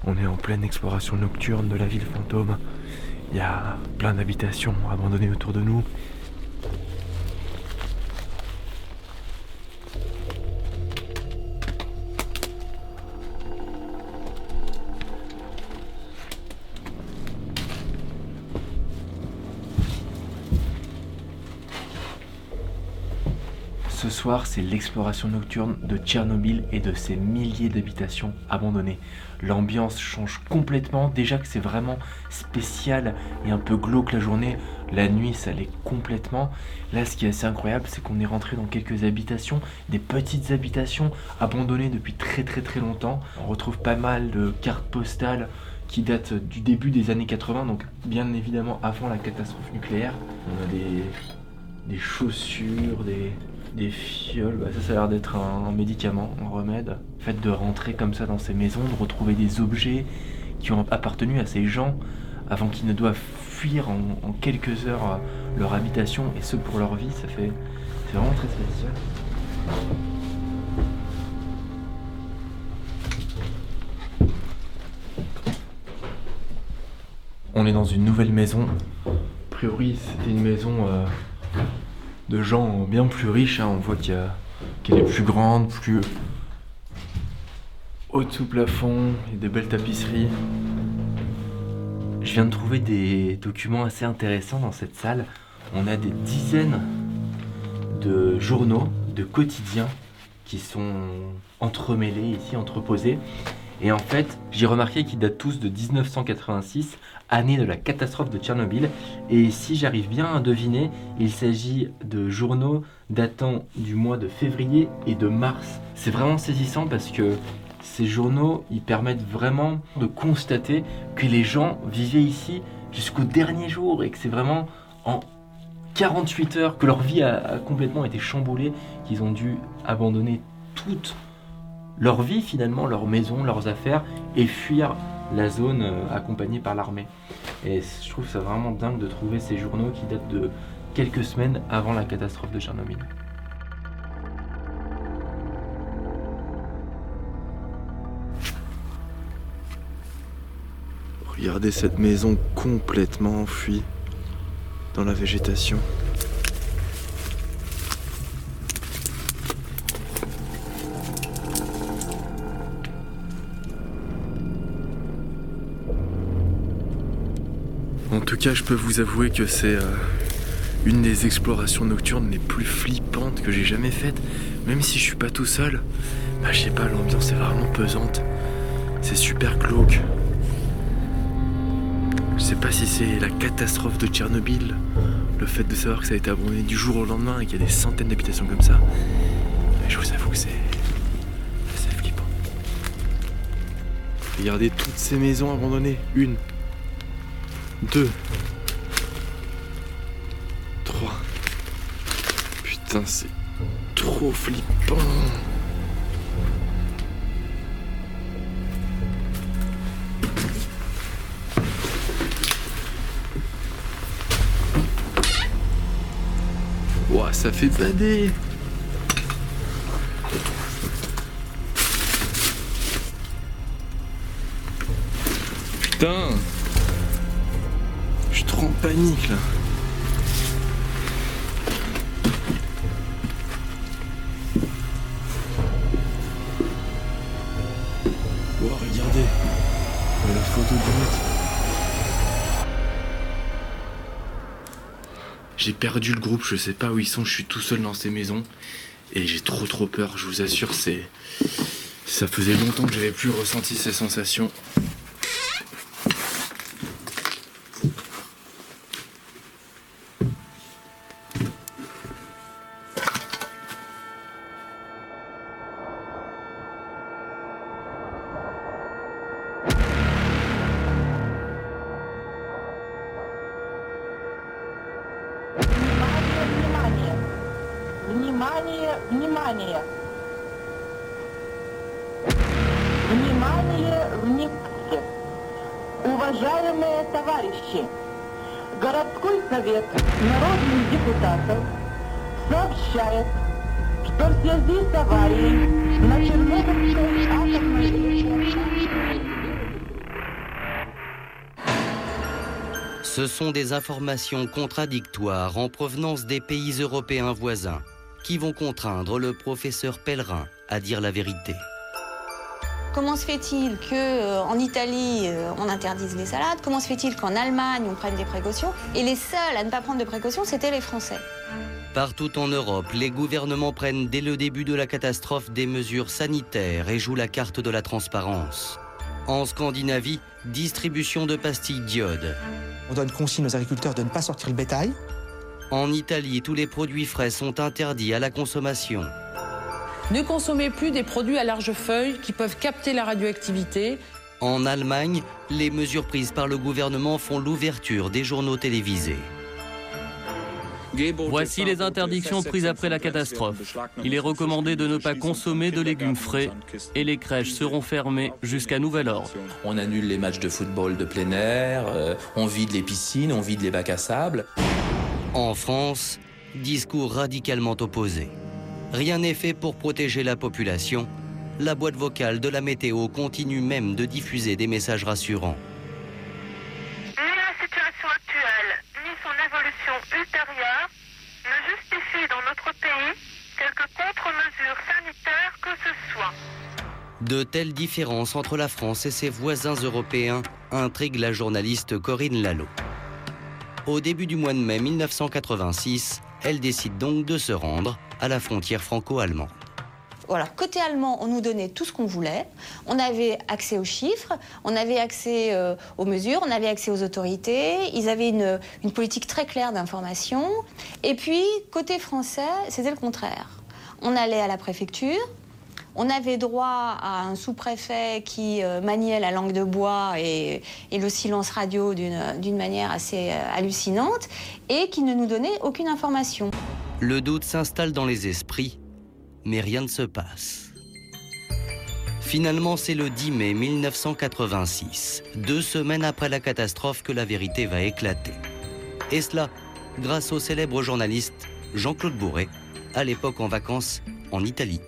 On est en pleine exploration nocturne de la ville fantôme. Il y a plein d'habitations abandonnées autour de nous. C'est l'exploration nocturne de Tchernobyl et de ses milliers d'habitations abandonnées. L'ambiance change complètement, déjà que c'est vraiment spécial et un peu glauque la journée, la nuit ça l'est complètement. Là ce qui est assez incroyable c'est qu'on est rentré dans quelques habitations, des petites habitations abandonnées depuis très très très longtemps. On retrouve pas mal de cartes postales qui datent du début des années 80, donc bien évidemment avant la catastrophe nucléaire. On a des, des chaussures, des, des fioles, bah, ça, ça a l'air d'être un, médicament, un remède. Le fait de rentrer comme ça dans ces maisons, de retrouver des objets qui ont appartenu à ces gens avant qu'ils ne doivent fuir en, quelques heures leur habitation et ce pour leur vie, ça fait. C'est vraiment très spécial. On est dans une nouvelle maison. A priori, c'était une maison euh, de gens bien plus riches. Hein. On voit qu'elle est plus grande, plus haute sous plafond, y a des belles tapisseries. Je viens de trouver des documents assez intéressants dans cette salle. On a des dizaines de journaux, de quotidiens qui sont entremêlés ici, entreposés. Et en fait, j'ai remarqué qu'ils datent tous de 1986, année de la catastrophe de Tchernobyl. Et si j'arrive bien à deviner, il s'agit de journaux datant du mois de février et de mars. C'est vraiment saisissant parce que ces journaux, ils permettent vraiment de constater que les gens vivaient ici jusqu'au dernier jour et que c'est vraiment en 48 heures que leur vie a, complètement été chamboulée, qu'ils ont dû abandonner toute leur vie finalement, leur maison, leurs affaires et fuir la zone euh, accompagnée par l'armée. Et je trouve ça vraiment dingue de trouver ces journaux qui datent de quelques semaines avant la catastrophe de Tchernobyl. Regardez cette maison complètement enfuie dans la végétation. Tout cas, je peux vous avouer que c'est euh, une des explorations nocturnes les plus flippantes que j'ai jamais faites. Même si je suis pas tout seul, bah, je sais pas, l'ambiance est vraiment pesante. C'est super glauque. Je sais pas si c'est la catastrophe de Tchernobyl, le fait de savoir que ça a été abandonné du jour au lendemain et qu'il y a des centaines d'habitations comme ça. Mais je vous avoue que c'est. c'est flippant. Regardez toutes ces maisons abandonnées. Une. 2, 3. Putain, c'est trop flippant. Ouah, ça fait bader. Putain trop en panique là Wow, regardez La photo J'ai perdu le groupe, je sais pas où ils sont, je suis tout seul dans ces maisons et j'ai trop trop peur, je vous assure. Ça faisait longtemps que j'avais plus ressenti ces sensations. Des informations contradictoires en provenance des pays européens voisins qui vont contraindre le professeur Pellerin à dire la vérité. Comment se fait-il qu'en Italie, euh, on interdise les salades? Comment se fait-il qu'en Allemagne, on prenne des précautions? Et les seuls à ne pas prendre de précautions, c'était les Français. Partout en Europe, les gouvernements prennent dès le début de la catastrophe des mesures sanitaires et jouent la carte de la transparence. En Scandinavie, distribution de pastilles d'iode. On donne consigne aux agriculteurs de ne pas sortir le bétail. En Italie, tous les produits frais sont interdits à la consommation. Ne consommez plus des produits à large feuille qui peuvent capter la radioactivité. En Allemagne, les mesures prises par le gouvernement font l'ouverture des journaux télévisés. Voici les interdictions prises après la catastrophe. Il est recommandé de ne pas consommer de légumes frais et les crèches seront fermées jusqu'à nouvel ordre. On annule les matchs de football de plein air, euh, on vide les piscines, on vide les bacs à sable. En France, discours radicalement opposé. Rien n'est fait pour protéger la population. La boîte vocale de la météo continue même de diffuser des messages rassurants. Ni la situation actuelle, ni son évolution ultérieure ne justifient dans notre pays quelque contre-mesure sanitaire De telles différences entre la France et ses voisins européens intriguent la journaliste Corinne Lalo. Au début du mois de mai 1986, elle décide donc de se rendre à la frontière franco-allemande. Voilà, côté allemand, on nous donnait tout ce qu'on voulait. On avait accès aux chiffres, on avait accès euh, aux mesures, on avait accès aux autorités. Ils avaient une politique très claire d'information. Et puis, côté français, c'était le contraire. On allait à la préfecture, on avait droit à un sous-préfet qui euh, maniait la langue de bois et, le silence radio d'une d'une manière assez euh, hallucinante et qui ne nous donnait aucune information. Le doute s'installe dans les esprits, mais rien ne se passe. Finalement, c'est le 10 mai 1986, deux semaines après la catastrophe, que la vérité va éclater. Et cela grâce au célèbre journaliste Jean-Claude Bourret, à l'époque en vacances en Italie.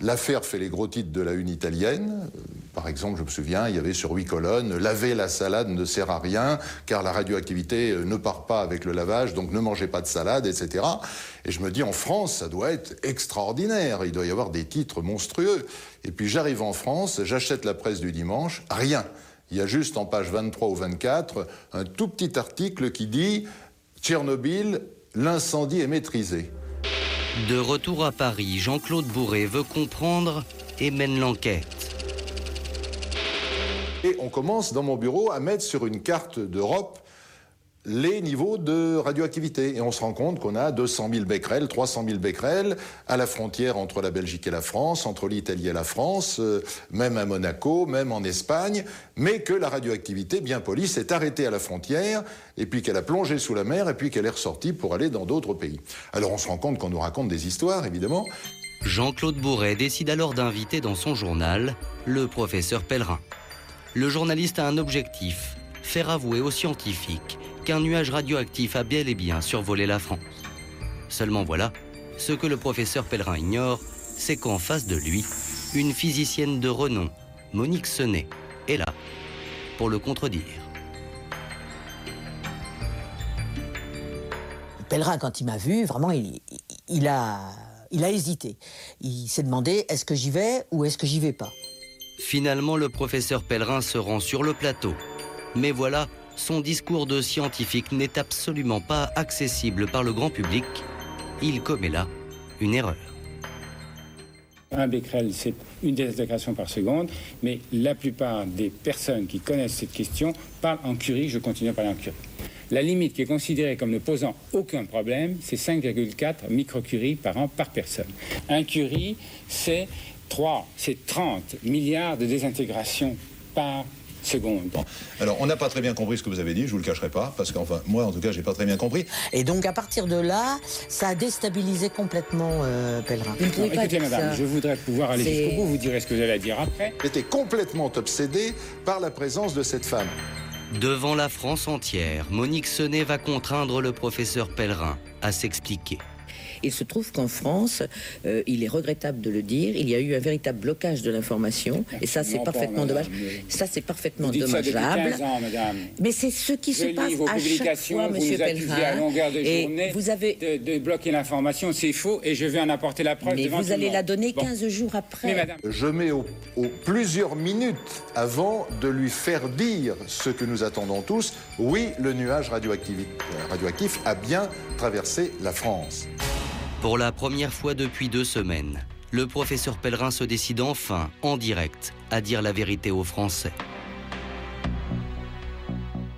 L'affaire fait les gros titres de la une italienne. Euh, Par exemple, je me souviens, il y avait sur huit colonnes Laver la salade ne sert à rien, car la radioactivité euh, ne part pas avec le lavage, donc ne mangez pas de salade, etc. Et je me dis, en France, ça doit être extraordinaire. Il doit y avoir des titres monstrueux. Et puis j'arrive en France, j'achète la presse du dimanche, rien. Il y a juste en page 23 ou 24 un tout petit article qui dit Tchernobyl, l'incendie est maîtrisé. De retour à Paris, Jean-Claude Bourret veut comprendre et mène l'enquête. Et on commence dans mon bureau à mettre sur une carte d'Europe les niveaux de radioactivité. Et on se rend compte qu'on a 200 000 becquerels, 300 000 becquerels à la frontière entre la Belgique et la France, entre l'Italie et la France, euh, même à Monaco, même en Espagne, mais que la radioactivité, bien polie, s'est arrêtée à la frontière, et puis qu'elle a plongé sous la mer, et puis qu'elle est ressortie pour aller dans d'autres pays. Alors on se rend compte qu'on nous raconte des histoires, évidemment. Jean-Claude Bourret décide alors d'inviter dans son journal le professeur Pellerin. Le journaliste a un objectif, faire avouer aux scientifiques qu'un nuage radioactif a bel et bien survolé la France. Seulement voilà, ce que le professeur Pellerin ignore, c'est qu'en face de lui, une physicienne de renom, Monique Senet, est là pour le contredire. Pellerin, quand il m'a vu, vraiment, il, il, a, il a hésité. Il s'est demandé est-ce que j'y vais ou est-ce que j'y vais pas? Finalement, le professeur Pellerin se rend sur le plateau. Mais voilà, son discours de scientifique n'est absolument pas accessible par le grand public. Il commet là une erreur. Un becquerel, c'est une désintégration par seconde, mais la plupart des personnes qui connaissent cette question parlent en curie, je continue à parler en curie. La limite qui est considérée comme ne posant aucun problème, c'est 5,4 microcuries par an par personne. Un curie, c'est 3, c'est 30 milliards de désintégrations par seconde. Alors, on n'a pas très bien compris ce que vous avez dit, je vous le cacherai pas, parce qu'enfin, moi, en tout cas, j'ai pas très bien compris. Et donc, à partir de là, ça a déstabilisé complètement euh, Pellerin. écoutez, madame, je voudrais pouvoir aller jusqu'au bout, vous direz ce que vous allez dire après. J'étais complètement obsédé par la présence de cette femme. Devant la France entière, Monique Senet va contraindre le professeur Pellerin à s'expliquer. Il se trouve qu'en France, euh, il est regrettable de le dire, il y a eu un véritable blocage de l'information, et ça c'est parfaitement dommage. Ça c'est parfaitement dommageable. Mais c'est ce qui se passe à chaque fois, Monsieur Pellerin. et vous avez de, bloquer l'information, c'est faux, et je vais en apporter la preuve. Mais vous allez la donner 15 jours après. madame... Je mets au, plusieurs minutes avant de lui faire dire ce que nous attendons tous. Oui, le nuage radioactif a bien traversé la France. Pour la première fois depuis deux semaines, le professeur Pellerin se décide enfin, en direct, à dire la vérité aux Français.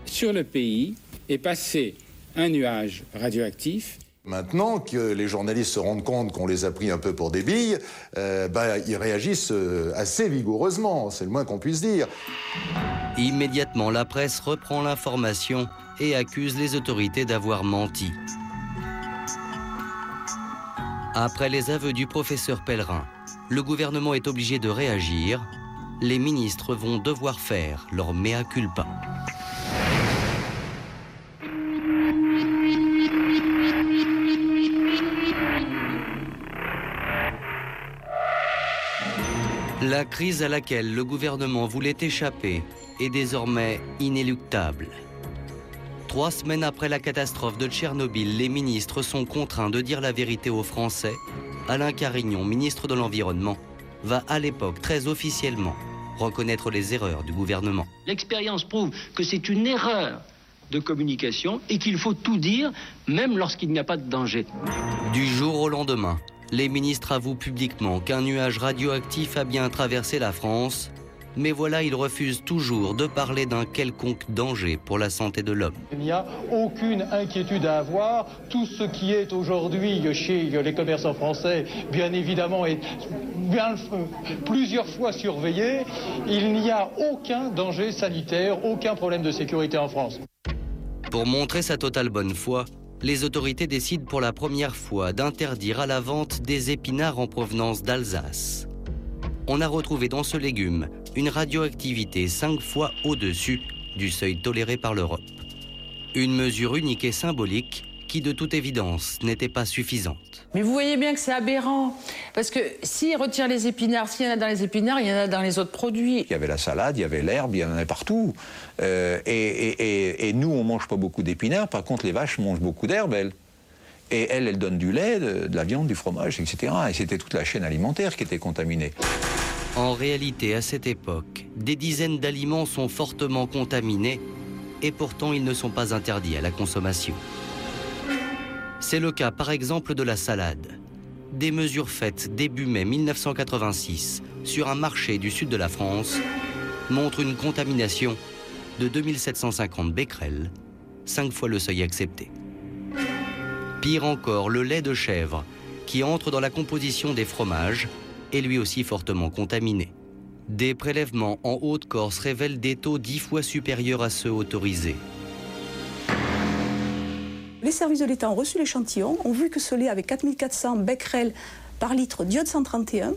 Sur le pays est passé un nuage radioactif Maintenant que les journalistes se rendent compte qu'on les a pris un peu pour des billes, euh, bah, ils réagissent euh, assez vigoureusement, c'est le moins qu'on puisse dire. Immédiatement, la presse reprend l'information et accuse les autorités d'avoir menti. Après les aveux du professeur Pellerin, le gouvernement est obligé de réagir. Les ministres vont devoir faire leur mea culpa. La crise à laquelle le gouvernement voulait échapper est désormais inéluctable. Trois semaines après la catastrophe de Tchernobyl, les ministres sont contraints de dire la vérité aux Français. Alain Carignon, ministre de l'Environnement, va à l'époque très officiellement reconnaître les erreurs du gouvernement. L'expérience prouve que c'est une erreur de communication et qu'il faut tout dire, même lorsqu'il n'y a pas de danger. Du jour au lendemain, les ministres avouent publiquement qu'un nuage radioactif a bien traversé la France mais voilà, il refuse toujours de parler d'un quelconque danger pour la santé de l'homme. Il n'y a aucune inquiétude à avoir. Tout ce qui est aujourd'hui chez les commerçants français, bien évidemment, est bien, plusieurs fois surveillé. Il n'y a aucun danger sanitaire, aucun problème de sécurité en France. Pour montrer sa totale bonne foi, les autorités décident pour la première fois d'interdire à la vente des épinards en provenance d'Alsace. On a retrouvé dans ce légume une radioactivité cinq fois au-dessus du seuil toléré par l'Europe. Une mesure unique et symbolique qui, de toute évidence, n'était pas suffisante. Mais vous voyez bien que c'est aberrant, parce que s'il retire les épinards, s'il y en a dans les épinards, il y en a dans les autres produits. Il y avait la salade, il y avait l'herbe, il y en avait partout. Euh, et, nous, on mange pas beaucoup d'épinards, par contre, les vaches mangent beaucoup d'herbe, elles. Et elles, elles donnent du lait, de la viande, du fromage, etc. Et c'était toute la chaîne alimentaire qui était contaminée. En réalité, à cette époque, des dizaines d'aliments sont fortement contaminés et pourtant ils ne sont pas interdits à la consommation. C'est le cas par exemple de la salade. Des mesures faites début mai 1986 sur un marché du sud de la France montrent une contamination de 2750 becquerels, 5 fois le seuil accepté. Pire encore, le lait de chèvre, qui entre dans la composition des fromages, est lui aussi fortement contaminé. Des prélèvements en Haute-Corse révèlent des taux dix fois supérieurs à ceux autorisés. Les services de l'État ont reçu l'échantillon, ont vu que ce lait avait 4400 becquerels par litre d'iode 131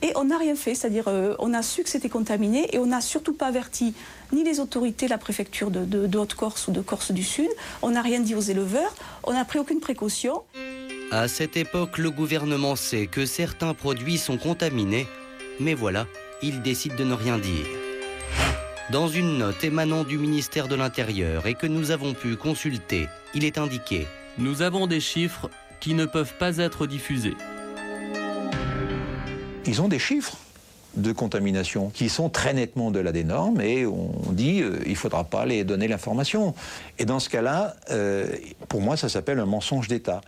et on n'a rien fait, c'est-à-dire euh, on a su que c'était contaminé et on n'a surtout pas averti ni les autorités, la préfecture de, Haute-Corse ou de Corse du Sud, on n'a rien dit aux éleveurs, on n'a pris aucune précaution. À cette époque, le gouvernement sait que certains produits sont contaminés, mais voilà, il décide de ne rien dire. Dans une note émanant du ministère de l'Intérieur et que nous avons pu consulter, il est indiqué Nous avons des chiffres qui ne peuvent pas être diffusés. Ils ont des chiffres de contamination qui sont très nettement de la des normes et on dit euh, il ne faudra pas les donner l'information. Et dans ce cas-là, euh, pour moi, ça s'appelle un mensonge d'État.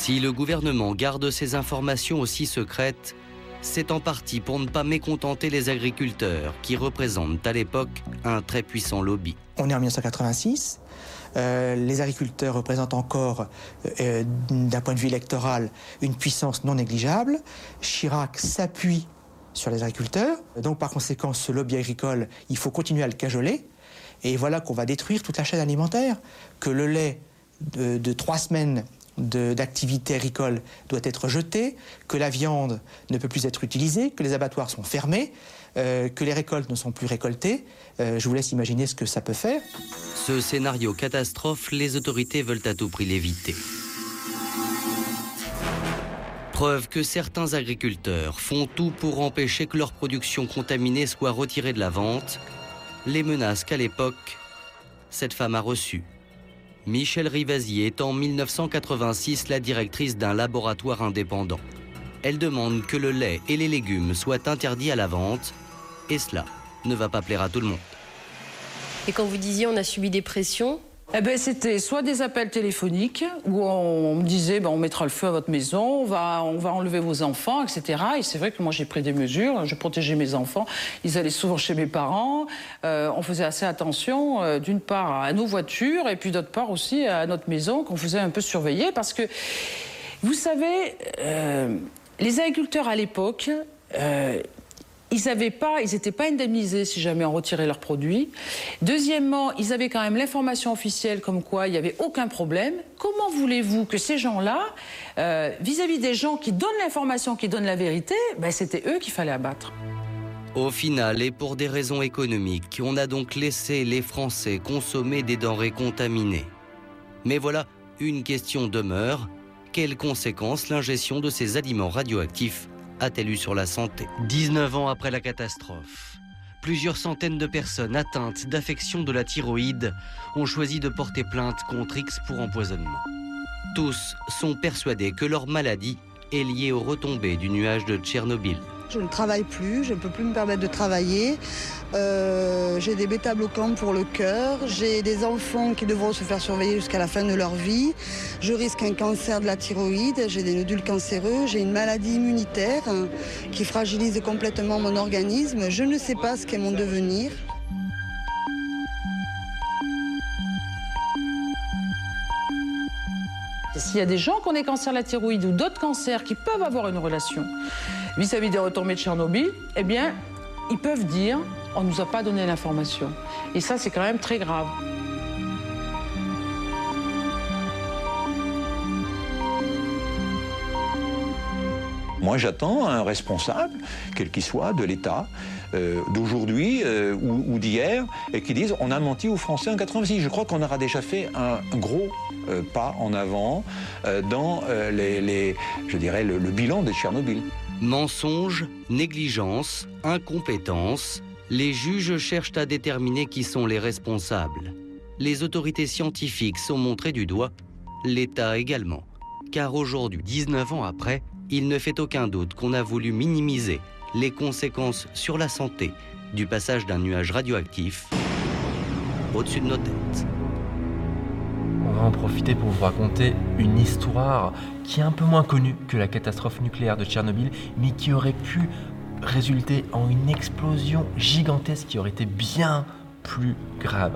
Si le gouvernement garde ces informations aussi secrètes, c'est en partie pour ne pas mécontenter les agriculteurs qui représentent à l'époque un très puissant lobby. On est en 1986. Euh, les agriculteurs représentent encore, euh, d'un point de vue électoral, une puissance non négligeable. Chirac s'appuie sur les agriculteurs. Donc, par conséquent, ce lobby agricole, il faut continuer à le cajoler. Et voilà qu'on va détruire toute la chaîne alimentaire, que le lait de trois semaines d'activité agricole doit être jetée, que la viande ne peut plus être utilisée, que les abattoirs sont fermés, euh, que les récoltes ne sont plus récoltées. Euh, je vous laisse imaginer ce que ça peut faire. Ce scénario catastrophe, les autorités veulent à tout prix l'éviter. Preuve que certains agriculteurs font tout pour empêcher que leur production contaminée soit retirée de la vente, les menaces qu'à l'époque, cette femme a reçues. Michel Rivasi est en 1986 la directrice d'un laboratoire indépendant. Elle demande que le lait et les légumes soient interdits à la vente, et cela ne va pas plaire à tout le monde. Et quand vous disiez on a subi des pressions, eh ben, c'était soit des appels téléphoniques où on me disait ben, on mettra le feu à votre maison, on va, on va enlever vos enfants, etc. Et c'est vrai que moi j'ai pris des mesures, je protégeais mes enfants. Ils allaient souvent chez mes parents. Euh, on faisait assez attention, euh, d'une part à nos voitures et puis d'autre part aussi à notre maison qu'on faisait un peu surveiller parce que vous savez, euh, les agriculteurs à l'époque ils n'avaient pas, ils n'étaient pas indemnisés si jamais on retirait leurs produits. Deuxièmement, ils avaient quand même l'information officielle comme quoi il n'y avait aucun problème. Comment voulez-vous que ces gens-là, euh, vis-à-vis des gens qui donnent l'information, qui donnent la vérité, ben, c'était eux qu'il fallait abattre? Au final, et pour des raisons économiques, on a donc laissé les Français consommer des denrées contaminées. Mais voilà, une question demeure. Quelles conséquences l'ingestion de ces aliments radioactifs a-t-elle eu sur la santé 19 ans après la catastrophe, plusieurs centaines de personnes atteintes d'affections de la thyroïde ont choisi de porter plainte contre X pour empoisonnement. Tous sont persuadés que leur maladie est liée aux retombées du nuage de Tchernobyl. Je ne travaille plus, je ne peux plus me permettre de travailler. Euh, j'ai des bêta-bloquants pour le cœur. J'ai des enfants qui devront se faire surveiller jusqu'à la fin de leur vie. Je risque un cancer de la thyroïde. J'ai des nodules cancéreux. J'ai une maladie immunitaire qui fragilise complètement mon organisme. Je ne sais pas ce qu'est mon devenir. S'il y a des gens qui ont des cancers de la thyroïde ou d'autres cancers qui peuvent avoir une relation vis-à-vis des retombées de Tchernobyl, eh bien, ils peuvent dire on ne nous a pas donné l'information. Et ça, c'est quand même très grave. Moi, j'attends un responsable, quel qu'il soit, de l'État, euh, d'aujourd'hui euh, ou, d'hier, et qui dise on a menti aux Français en 86. Je crois qu'on aura déjà fait un, gros euh, pas en avant dans le bilan de Tchernobyl. Mensonges, négligence, incompétence, les juges cherchent à déterminer qui sont les responsables. Les autorités scientifiques sont montrées du doigt, l'État également. Car aujourd'hui, 19 ans après, il ne fait aucun doute qu'on a voulu minimiser les conséquences sur la santé du passage d'un nuage radioactif au-dessus de nos têtes. On va en profiter pour vous raconter une histoire qui est un peu moins connue que la catastrophe nucléaire de Tchernobyl, mais qui aurait pu résulter en une explosion gigantesque qui aurait été bien plus grave.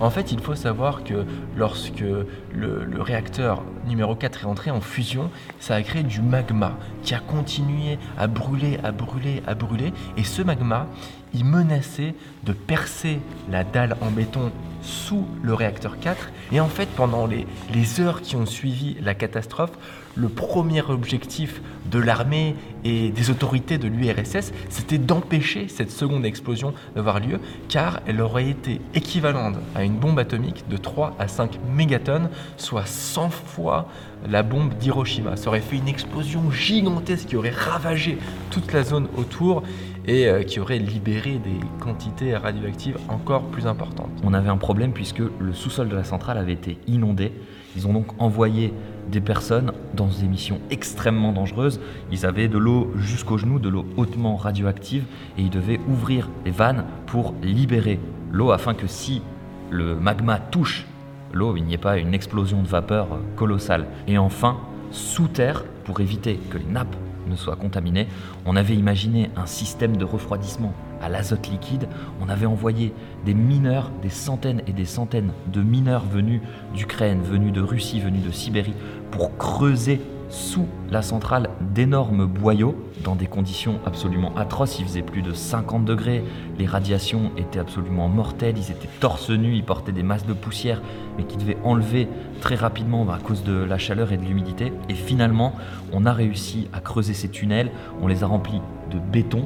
En fait, il faut savoir que lorsque le, réacteur numéro 4 est entré en fusion, ça a créé du magma qui a continué à brûler, à brûler, à brûler. Et ce magma, il menaçait de percer la dalle en béton sous le réacteur 4. Et en fait, pendant les, les heures qui ont suivi la catastrophe, le premier objectif de l'armée et des autorités de l'URSS, c'était d'empêcher cette seconde explosion d'avoir lieu, car elle aurait été équivalente à une bombe atomique de 3 à 5 mégatonnes, soit 100 fois la bombe d'Hiroshima. Ça aurait fait une explosion gigantesque qui aurait ravagé toute la zone autour et euh, qui aurait libéré des quantités radioactives encore plus importantes. On avait un problème puisque le sous-sol de la centrale avait été inondé. Ils ont donc envoyé des personnes dans des missions extrêmement dangereuses. Ils avaient de l'eau jusqu'aux genoux, de l'eau hautement radioactive, et ils devaient ouvrir les vannes pour libérer l'eau afin que si le magma touche l'eau, il n'y ait pas une explosion de vapeur colossale. Et enfin, sous terre, pour éviter que les nappes ne soient contaminées, on avait imaginé un système de refroidissement à l'azote liquide. On avait envoyé des mineurs, des centaines et des centaines de mineurs venus d'Ukraine, venus de Russie, venus de Sibérie, pour creuser sous la centrale d'énormes boyaux dans des conditions absolument atroces. Il faisait plus de 50 degrés, les radiations étaient absolument mortelles, ils étaient torse nu, ils portaient des masses de poussière, mais qui devaient enlever très rapidement à cause de la chaleur et de l'humidité. Et finalement, on a réussi à creuser ces tunnels, on les a remplis de béton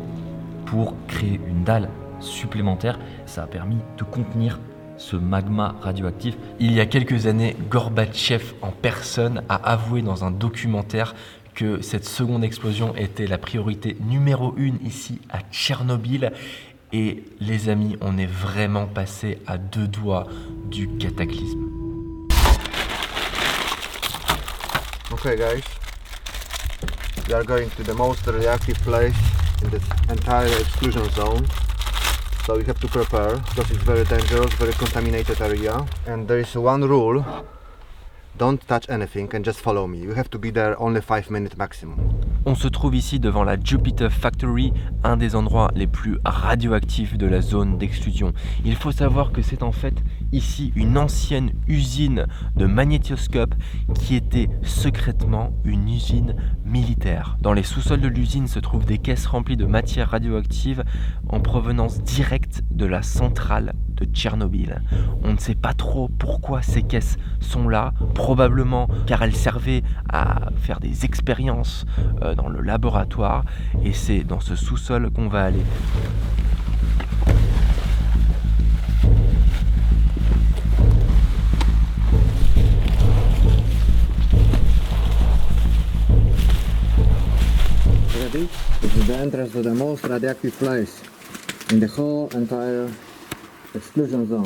pour créer une dalle supplémentaire. Ça a permis de contenir ce magma radioactif. Il y a quelques années, Gorbatchev en personne a avoué dans un documentaire que cette seconde explosion était la priorité numéro une ici à Tchernobyl. Et les amis, on est vraiment passé à deux doigts du cataclysme. Okay guys, we are going to the most radioactive place in the entire exclusion zone. So we have to prepare because it's very dangerous, very contaminated area. And there is one rule don't touch anything and just follow me. You have to be there only 5 minutes maximum. On se trouve ici devant la Jupiter Factory, un des endroits les plus radioactifs de la zone d'exclusion. Il faut savoir que c'est en fait ici une ancienne usine de magnétoscope qui était secrètement une usine militaire. Dans les sous-sols de l'usine se trouvent des caisses remplies de matière radioactive en provenance directe de la centrale de Tchernobyl. On ne sait pas trop pourquoi ces caisses sont là, probablement car elles servaient à faire des expériences euh, dans le laboratoire et c'est dans ce sous-sol qu'on va aller. The whole entire zone.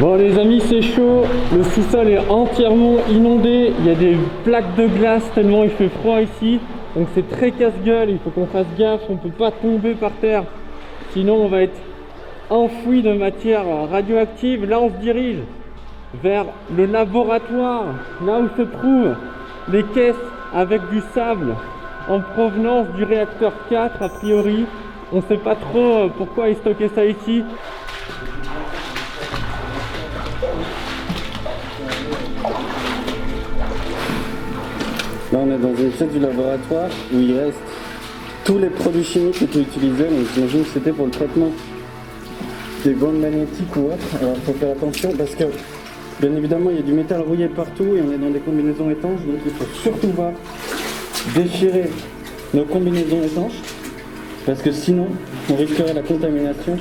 Bon les amis c'est chaud, le sous-sol est entièrement inondé, il y a des plaques de glace tellement il fait froid ici, donc c'est très casse-gueule, il faut qu'on fasse gaffe, on ne peut pas tomber par terre, sinon on va être enfoui de matière radioactive. Là on se dirige vers le laboratoire, là où se trouvent les caisses avec du sable en provenance du réacteur 4 a priori. On ne sait pas trop pourquoi ils stockaient ça ici. Là, on est dans une pièce du laboratoire où il reste tous les produits chimiques qui étaient utilisés. Donc, j'imagine que c'était pour le traitement des bandes magnétiques ou autres. Alors, il faut faire attention parce que, bien évidemment, il y a du métal rouillé partout et on est dans des combinaisons étanches. Donc, il faut surtout pas déchirer nos combinaisons étanches parce que sinon, on risquerait la contamination.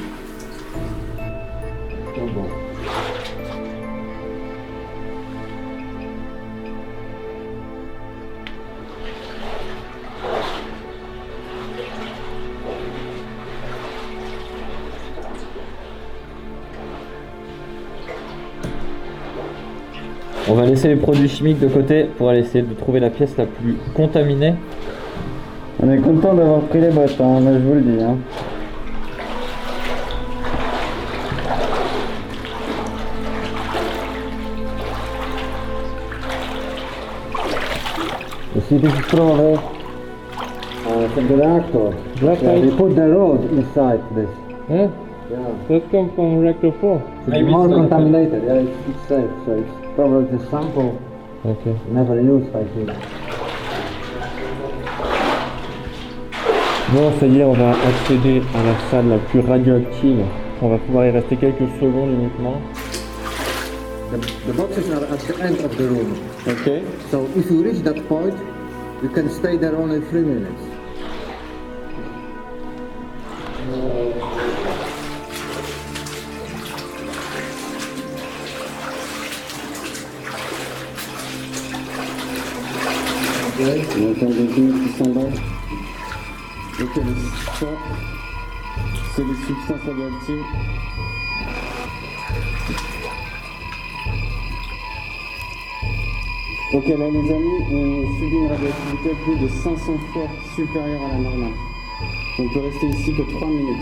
On va laisser les produits chimiques de côté pour aller essayer de trouver la pièce la plus contaminée. On est content d'avoir pris les bottes, hein, je vous le dis. Hein. See this is probably uh, from the reactor. Black yeah, they put the rod inside this. Huh? Yeah. That comes from reactor 4. It's more contaminated. Yeah, it's, it's safe. So it's probably the sample Okay. never used, I think. Bon, ça y est, on va accéder à la salle la plus radioactive. On va pouvoir y rester quelques secondes uniquement. The, boxes are at the end of the room. Okay. So if you reach that point, you can stay there only three minutes. Entend des qui s'emballent. Ok, ça, c'est les substances radioactives. Ok, là les amis, on subit une radioactivité plus de 500 fois supérieure à la normale. On peut rester ici que 3 minutes.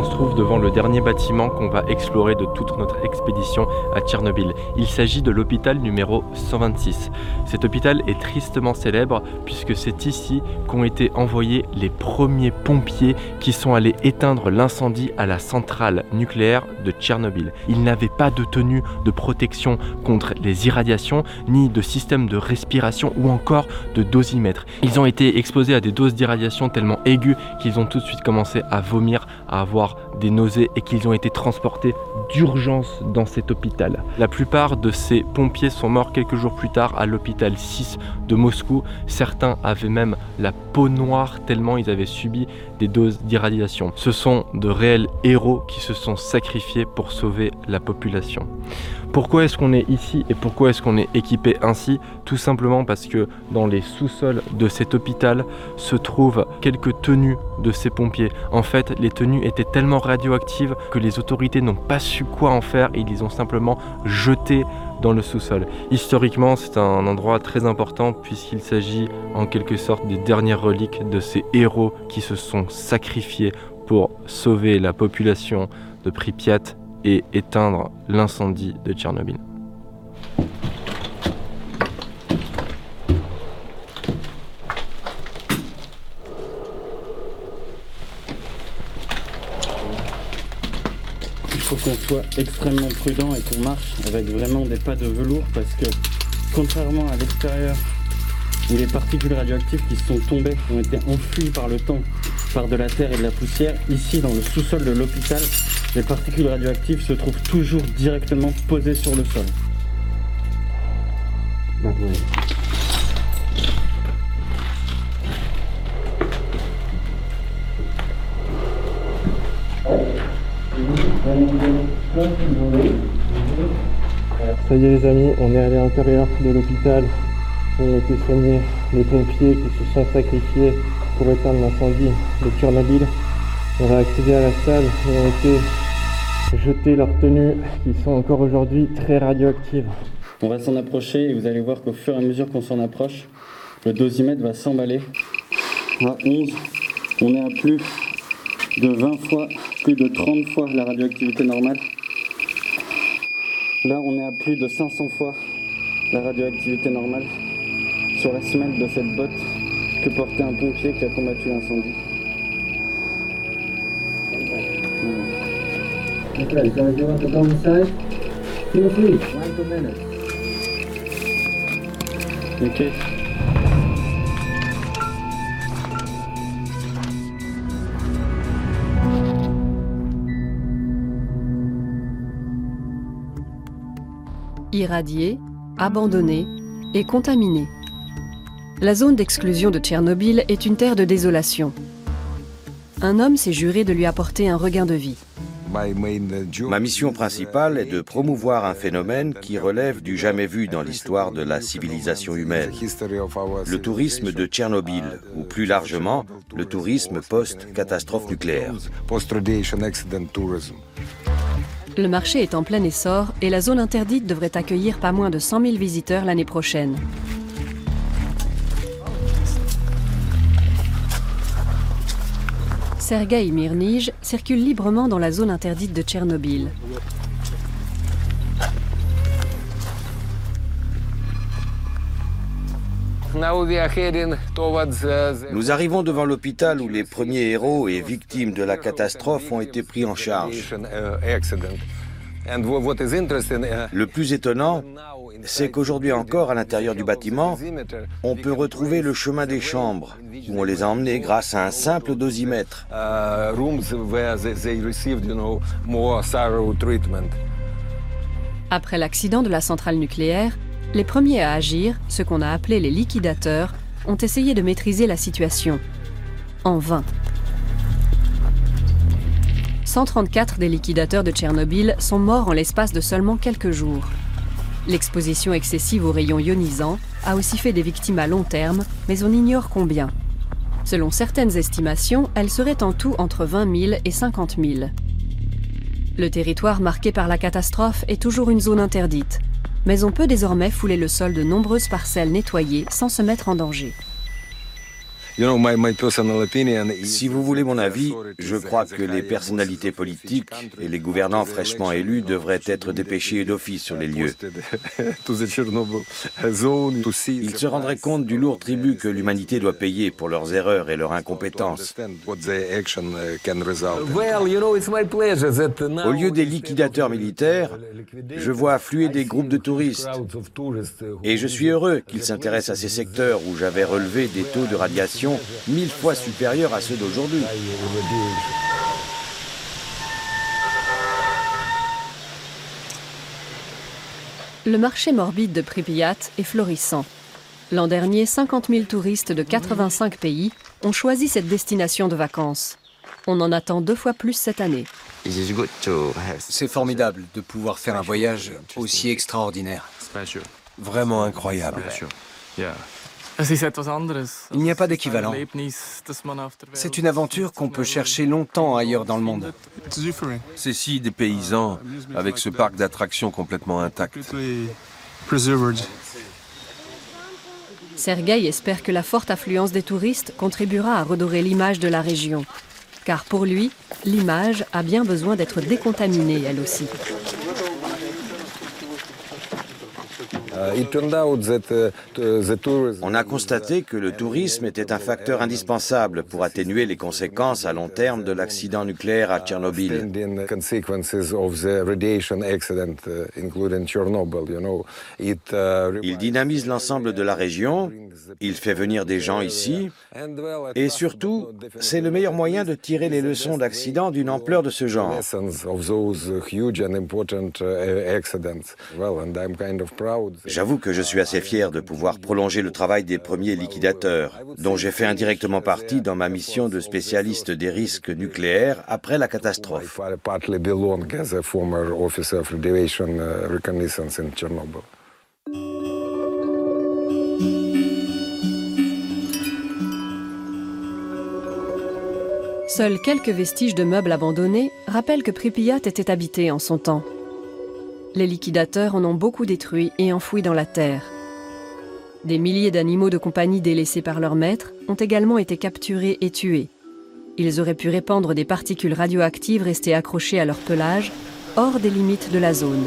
On se trouve devant le dernier bâtiment qu'on va explorer de toute notre expédition à Tchernobyl. Il s'agit de l'hôpital numéro 126. Cet hôpital est tristement célèbre puisque c'est ici qu'ont été envoyés les premiers pompiers qui sont allés éteindre l'incendie à la centrale nucléaire de Tchernobyl. Ils n'avaient pas de tenue de protection contre les irradiations, ni de système de respiration ou encore de dosimètre. Ils ont été exposés à des doses d'irradiation tellement aiguës qu'ils ont tout de suite commencé à vomir à avoir des nausées et qu'ils ont été transportés d'urgence dans cet hôpital. La plupart de ces pompiers sont morts quelques jours plus tard à l'hôpital 6 de Moscou. Certains avaient même la peau noire tellement ils avaient subi des doses d'irradiation. Ce sont de réels héros qui se sont sacrifiés pour sauver la population. Pourquoi est-ce qu'on est ici et pourquoi est-ce qu'on est équipé ainsi? Tout simplement parce que dans les sous-sols de cet hôpital se trouvent quelques tenues de ces pompiers. En fait, les tenues étaient tellement radioactives que les autorités n'ont pas su quoi en faire et ils ont simplement jetées dans le sous-sol. Historiquement, c'est un endroit très important puisqu'il s'agit en quelque sorte des dernières reliques de ces héros qui se sont sacrifiés pour sauver la population de Pripyat et éteindre l'incendie de Tchernobyl. Faut qu'on soit extrêmement prudent et qu'on marche avec vraiment des pas de velours parce que contrairement à l'extérieur où les particules radioactives qui sont tombées ont été enfuies par le temps par de la terre et de la poussière, ici dans le sous-sol de l'hôpital, les particules radioactives se trouvent toujours directement posées sur le sol. Ça y est les amis, on est à l'intérieur de l'hôpital. On a été soigner les pompiers qui se sont sacrifiés pour éteindre l'incendie de Tchernobyl. On va accéder à la salle où ont été jetés leurs tenues qui sont encore aujourd'hui très radioactives. On va s'en approcher et vous allez voir qu'au fur et à mesure qu'on s'en approche, le dosimètre va s'emballer. À 11, on est à plus de 20 fois, plus de 30 fois la radioactivité normale. Là, on est à plus de 500 fois la radioactivité normale sur la semelle de cette botte que portait un pompier qui a combattu l'incendie. Okay, so you want to go inside? Feel free, one two minutes. Ok. Irradié, abandonné et contaminé. La zone d'exclusion de Tchernobyl est une terre de désolation. un homme s'est juré de lui apporter un regain de vie. Ma mission principale est de promouvoir un phénomène qui relève du jamais vu dans l'histoire de la civilisation humaine, le tourisme de Tchernobyl, ou plus largement, le tourisme post-catastrophe nucléaire. Le marché est en plein essor et la zone interdite devrait accueillir pas moins de 100 000 visiteurs l'année prochaine. Sergei Mirnij circule librement dans la zone interdite de Tchernobyl. Nous arrivons devant l'hôpital où les premiers héros et victimes de la catastrophe ont été pris en charge. Le plus étonnant, c'est qu'aujourd'hui encore, à l'intérieur du bâtiment, on peut retrouver le chemin des chambres, où on les a emmenés grâce à un simple dosimètre. Après l'accident de la centrale nucléaire, les premiers à agir, ce qu'on a appelé les liquidateurs, ont essayé de maîtriser la situation. En vain. 134 des liquidateurs de Tchernobyl sont morts en l'espace de seulement quelques jours. L'exposition excessive aux rayons ionisants a aussi fait des victimes à long terme, mais on ignore combien. Selon certaines estimations, elles seraient en tout entre 20 000 et 50 000. Le territoire marqué par la catastrophe est toujours une zone interdite, mais on peut désormais fouler le sol de nombreuses parcelles nettoyées sans se mettre en danger. Si vous voulez mon avis, je crois que les personnalités politiques et les gouvernants fraîchement élus devraient être dépêchés d'office sur les lieux. Ils se rendraient compte du lourd tribut que l'humanité doit payer pour leurs erreurs et leur incompétence. Au lieu des liquidateurs militaires, je vois affluer des groupes de touristes. Et je suis heureux qu'ils s'intéressent à ces secteurs où j'avais relevé des taux de radiation mille fois supérieurs à ceux d'aujourd'hui. Le marché morbide de Pripyat est florissant. L'an dernier, 50 000 touristes de 85 pays ont choisi cette destination de vacances. On en attend deux fois plus cette année. C'est formidable de pouvoir faire un voyage aussi extraordinaire. Vraiment incroyable. Il n'y a pas d'équivalent. C'est une aventure qu'on peut chercher longtemps ailleurs dans le monde. C'est si des paysans avec ce parc d'attractions complètement intact. Sergueï espère que la forte affluence des touristes contribuera à redorer l'image de la région. Car pour lui, l'image a bien besoin d'être décontaminée elle aussi. On a constaté que le tourisme était un facteur indispensable pour atténuer les conséquences à long terme de l'accident nucléaire à Tchernobyl. Il dynamise l'ensemble de la région, il fait venir des gens ici, et surtout, c'est le meilleur moyen de tirer les leçons d'accidents d'une ampleur de ce genre. J'avoue que je suis assez fier de pouvoir prolonger le travail des premiers liquidateurs, dont j'ai fait indirectement partie dans ma mission de spécialiste des risques nucléaires après la catastrophe. Seuls quelques vestiges de meubles abandonnés rappellent que Pripyat était habité en son temps. Les liquidateurs en ont beaucoup détruit et enfoui dans la terre. Des milliers d'animaux de compagnie délaissés par leurs maîtres ont également été capturés et tués. Ils auraient pu répandre des particules radioactives restées accrochées à leur pelage, hors des limites de la zone.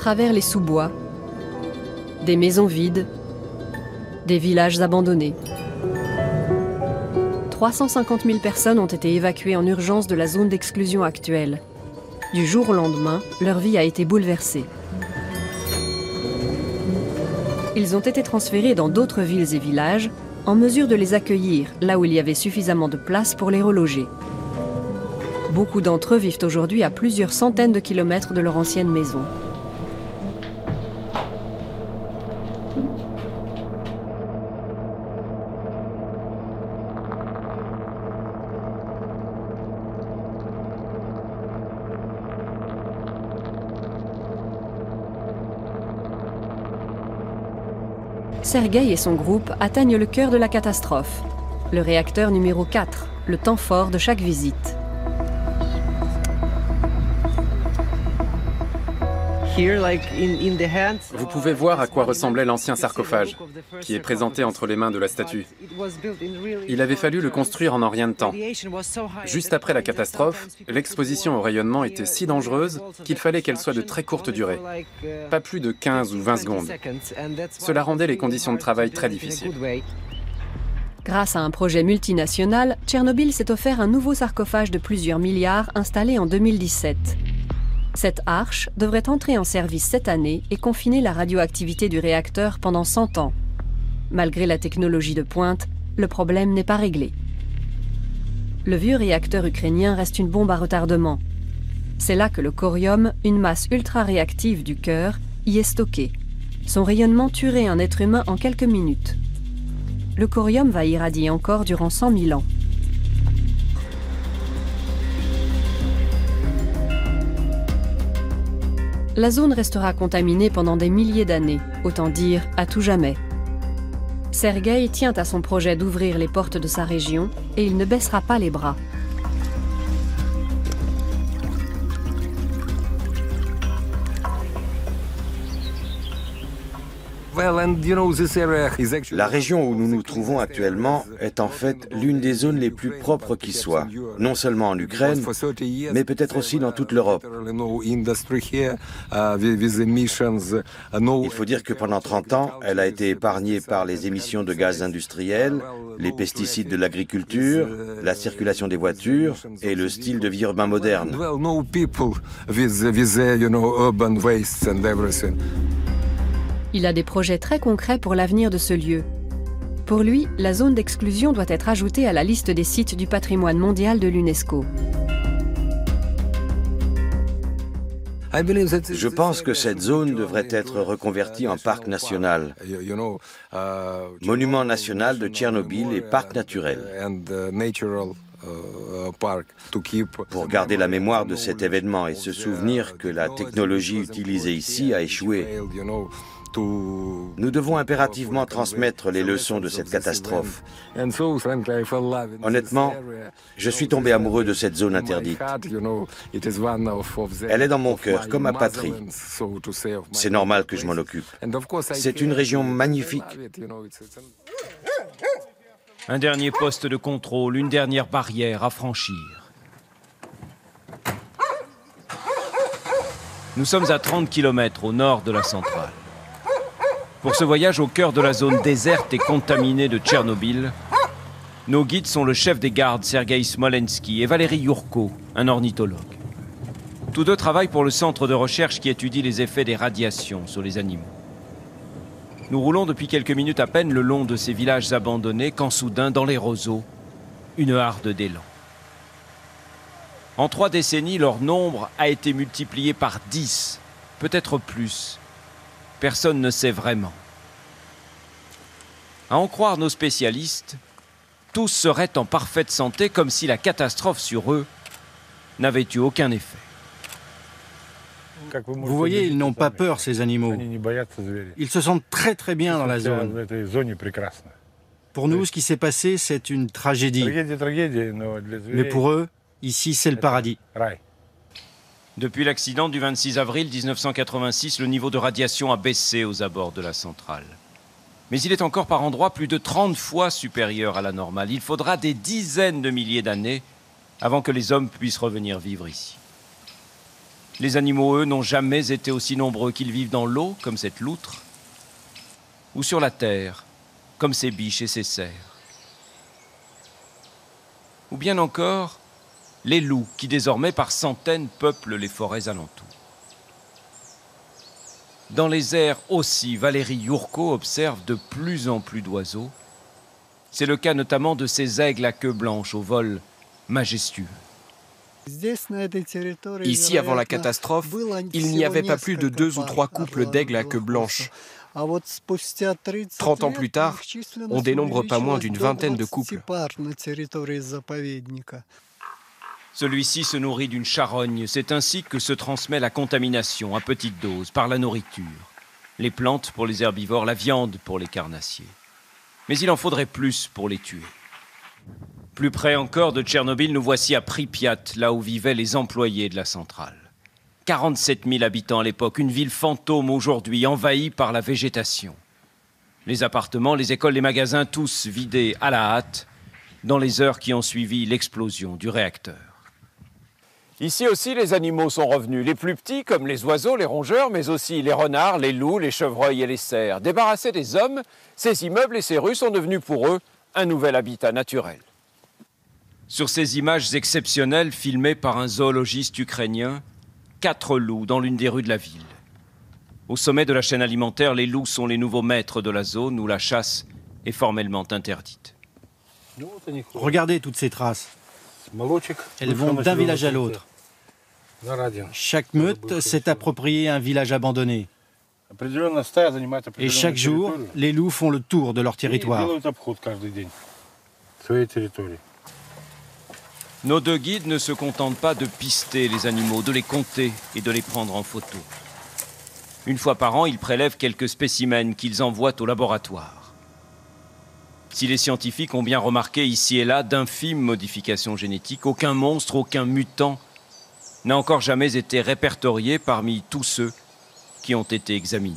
Travers les sous-bois, des maisons vides, des villages abandonnés. 350 000 personnes ont été évacuées en urgence de la zone d'exclusion actuelle. Du jour au lendemain, leur vie a été bouleversée. Ils ont été transférés dans d'autres villes et villages, en mesure de les accueillir là où il y avait suffisamment de place pour les reloger. Beaucoup d'entre eux vivent aujourd'hui à plusieurs centaines de kilomètres de leur ancienne maison. Sergueï et son groupe atteignent le cœur de la catastrophe, le réacteur numéro 4, le temps fort de chaque visite. Vous pouvez voir à quoi ressemblait l'ancien sarcophage, qui est présenté entre les mains de la statue. Il avait fallu le construire en un rien de temps. Juste après la catastrophe, l'exposition au rayonnement était si dangereuse qu'il fallait qu'elle soit de très courte durée, pas plus de 15 ou 20 secondes. Cela rendait les conditions de travail très difficiles. Grâce à un projet multinational, Tchernobyl s'est offert un nouveau sarcophage de plusieurs milliards installé en 2017. Cette arche devrait entrer en service cette année et confiner la radioactivité du réacteur pendant 100 ans. Malgré la technologie de pointe, le problème n'est pas réglé. Le vieux réacteur ukrainien reste une bombe à retardement. C'est là que le corium, une masse ultra réactive du cœur, y est stocké. Son rayonnement tuerait un être humain en quelques minutes. Le corium va irradier encore durant 100 000 ans. La zone restera contaminée pendant des milliers d'années, autant dire à tout jamais. Sergueï tient à son projet d'ouvrir les portes de sa région et il ne baissera pas les bras. La région où nous nous trouvons actuellement est en fait l'une des zones les plus propres qui soient, non seulement en Ukraine, mais peut-être aussi dans toute l'Europe. Il faut dire que pendant 30 ans, elle a été épargnée par les émissions de gaz industriels, les pesticides de l'agriculture, la circulation des voitures et le style de vie urbain moderne. Il a des projets très concrets pour l'avenir de ce lieu. Pour lui, la zone d'exclusion doit être ajoutée à la liste des sites du patrimoine mondial de l'UNESCO. Je pense que cette zone devrait être reconvertie en parc national, monument national de Tchernobyl et parc naturel. Pour garder la mémoire de cet événement et se souvenir que la technologie utilisée ici a échoué. Nous devons impérativement transmettre les leçons de cette catastrophe. Honnêtement, je suis tombé amoureux de cette zone interdite. Elle est dans mon cœur, comme ma patrie. C'est normal que je m'en occupe. C'est une région magnifique. Un dernier poste de contrôle, une dernière barrière à franchir. Nous sommes à 30 km au nord de la centrale. Pour ce voyage au cœur de la zone déserte et contaminée de Tchernobyl, nos guides sont le chef des gardes Sergei Smolensky et Valérie Yurko, un ornithologue. Tous deux travaillent pour le centre de recherche qui étudie les effets des radiations sur les animaux. Nous roulons depuis quelques minutes à peine le long de ces villages abandonnés quand soudain, dans les roseaux, une harde d'élan. En trois décennies, leur nombre a été multiplié par dix, peut-être plus, Personne ne sait vraiment. À en croire nos spécialistes, tous seraient en parfaite santé comme si la catastrophe sur eux n'avait eu aucun effet. Vous voyez, ils n'ont pas peur, ces animaux. Ils se sentent très très bien dans la zone. Pour nous, ce qui s'est passé, c'est une tragédie. Mais pour eux, ici, c'est le paradis. Depuis l'accident du 26 avril 1986, le niveau de radiation a baissé aux abords de la centrale. Mais il est encore par endroits plus de 30 fois supérieur à la normale. Il faudra des dizaines de milliers d'années avant que les hommes puissent revenir vivre ici. Les animaux, eux, n'ont jamais été aussi nombreux qu'ils vivent dans l'eau, comme cette loutre, ou sur la terre, comme ces biches et ces cerfs. Ou bien encore, les loups qui désormais par centaines peuplent les forêts alentours. Dans les airs aussi, Valérie Yourko observe de plus en plus d'oiseaux. C'est le cas notamment de ces aigles à queue blanche au vol majestueux. Ici, avant la catastrophe, il n'y avait pas plus de deux ou trois couples d'aigles à queue blanche. Trente ans plus tard, on dénombre pas moins d'une vingtaine de couples. Celui-ci se nourrit d'une charogne. C'est ainsi que se transmet la contamination à petite dose par la nourriture. Les plantes pour les herbivores, la viande pour les carnassiers. Mais il en faudrait plus pour les tuer. Plus près encore de Tchernobyl, nous voici à Pripyat, là où vivaient les employés de la centrale. 47 000 habitants à l'époque, une ville fantôme aujourd'hui, envahie par la végétation. Les appartements, les écoles, les magasins, tous vidés à la hâte dans les heures qui ont suivi l'explosion du réacteur. Ici aussi, les animaux sont revenus, les plus petits comme les oiseaux, les rongeurs, mais aussi les renards, les loups, les chevreuils et les cerfs. Débarrassés des hommes, ces immeubles et ces rues sont devenus pour eux un nouvel habitat naturel. Sur ces images exceptionnelles filmées par un zoologiste ukrainien, quatre loups dans l'une des rues de la ville. Au sommet de la chaîne alimentaire, les loups sont les nouveaux maîtres de la zone où la chasse est formellement interdite. Regardez toutes ces traces. Elles vont d'un village à l'autre. Chaque meute s'est approprié un village abandonné. Et chaque jour, les loups font le tour de leur territoire. Nos deux guides ne se contentent pas de pister les animaux, de les compter et de les prendre en photo. Une fois par an, ils prélèvent quelques spécimens qu'ils envoient au laboratoire. Si les scientifiques ont bien remarqué ici et là d'infimes modifications génétiques, aucun monstre, aucun mutant n'a encore jamais été répertorié parmi tous ceux qui ont été examinés.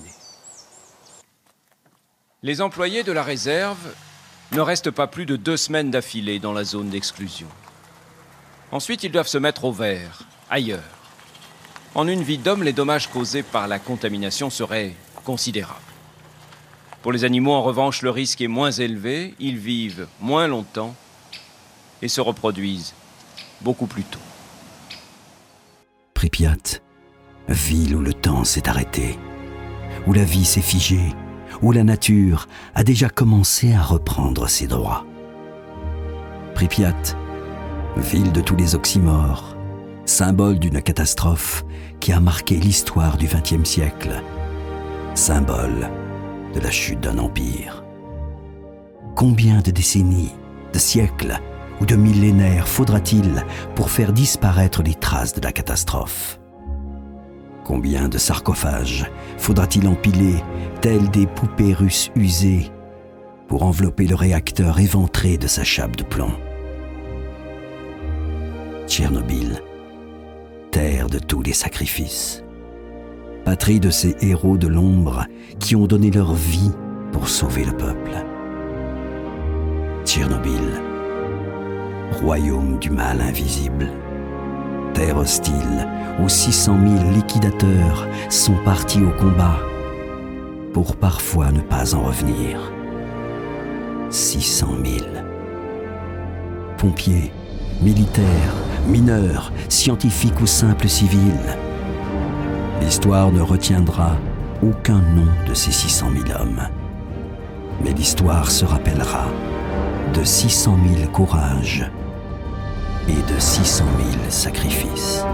Les employés de la réserve ne restent pas plus de deux semaines d'affilée dans la zone d'exclusion. Ensuite, ils doivent se mettre au vert, ailleurs. En une vie d'homme, les dommages causés par la contamination seraient considérables. Pour les animaux, en revanche, le risque est moins élevé, ils vivent moins longtemps et se reproduisent beaucoup plus tôt. Pripyat, ville où le temps s'est arrêté, où la vie s'est figée, où la nature a déjà commencé à reprendre ses droits. Pripyat, ville de tous les oxymores, symbole d'une catastrophe qui a marqué l'histoire du XXe siècle, symbole de la chute d'un empire. Combien de décennies, de siècles ou de millénaires faudra-t-il pour faire disparaître les traces de la catastrophe? Combien de sarcophages faudra-t-il empiler, tels des poupées russes usées, pour envelopper le réacteur éventré de sa chape de plomb? Tchernobyl, terre de tous les sacrifices, patrie de ces héros de l'ombre qui ont donné leur vie pour sauver le peuple. Tchernobyl, royaume du mal invisible, terre hostile où 600 000 liquidateurs sont partis au combat pour parfois ne pas en revenir. 600 000. Pompiers, militaires, mineurs, scientifiques ou simples civils. L'histoire ne retiendra aucun nom de ces 600 000 hommes. Mais l'histoire se rappellera de 600 000 courages et de 600 000 sacrifices.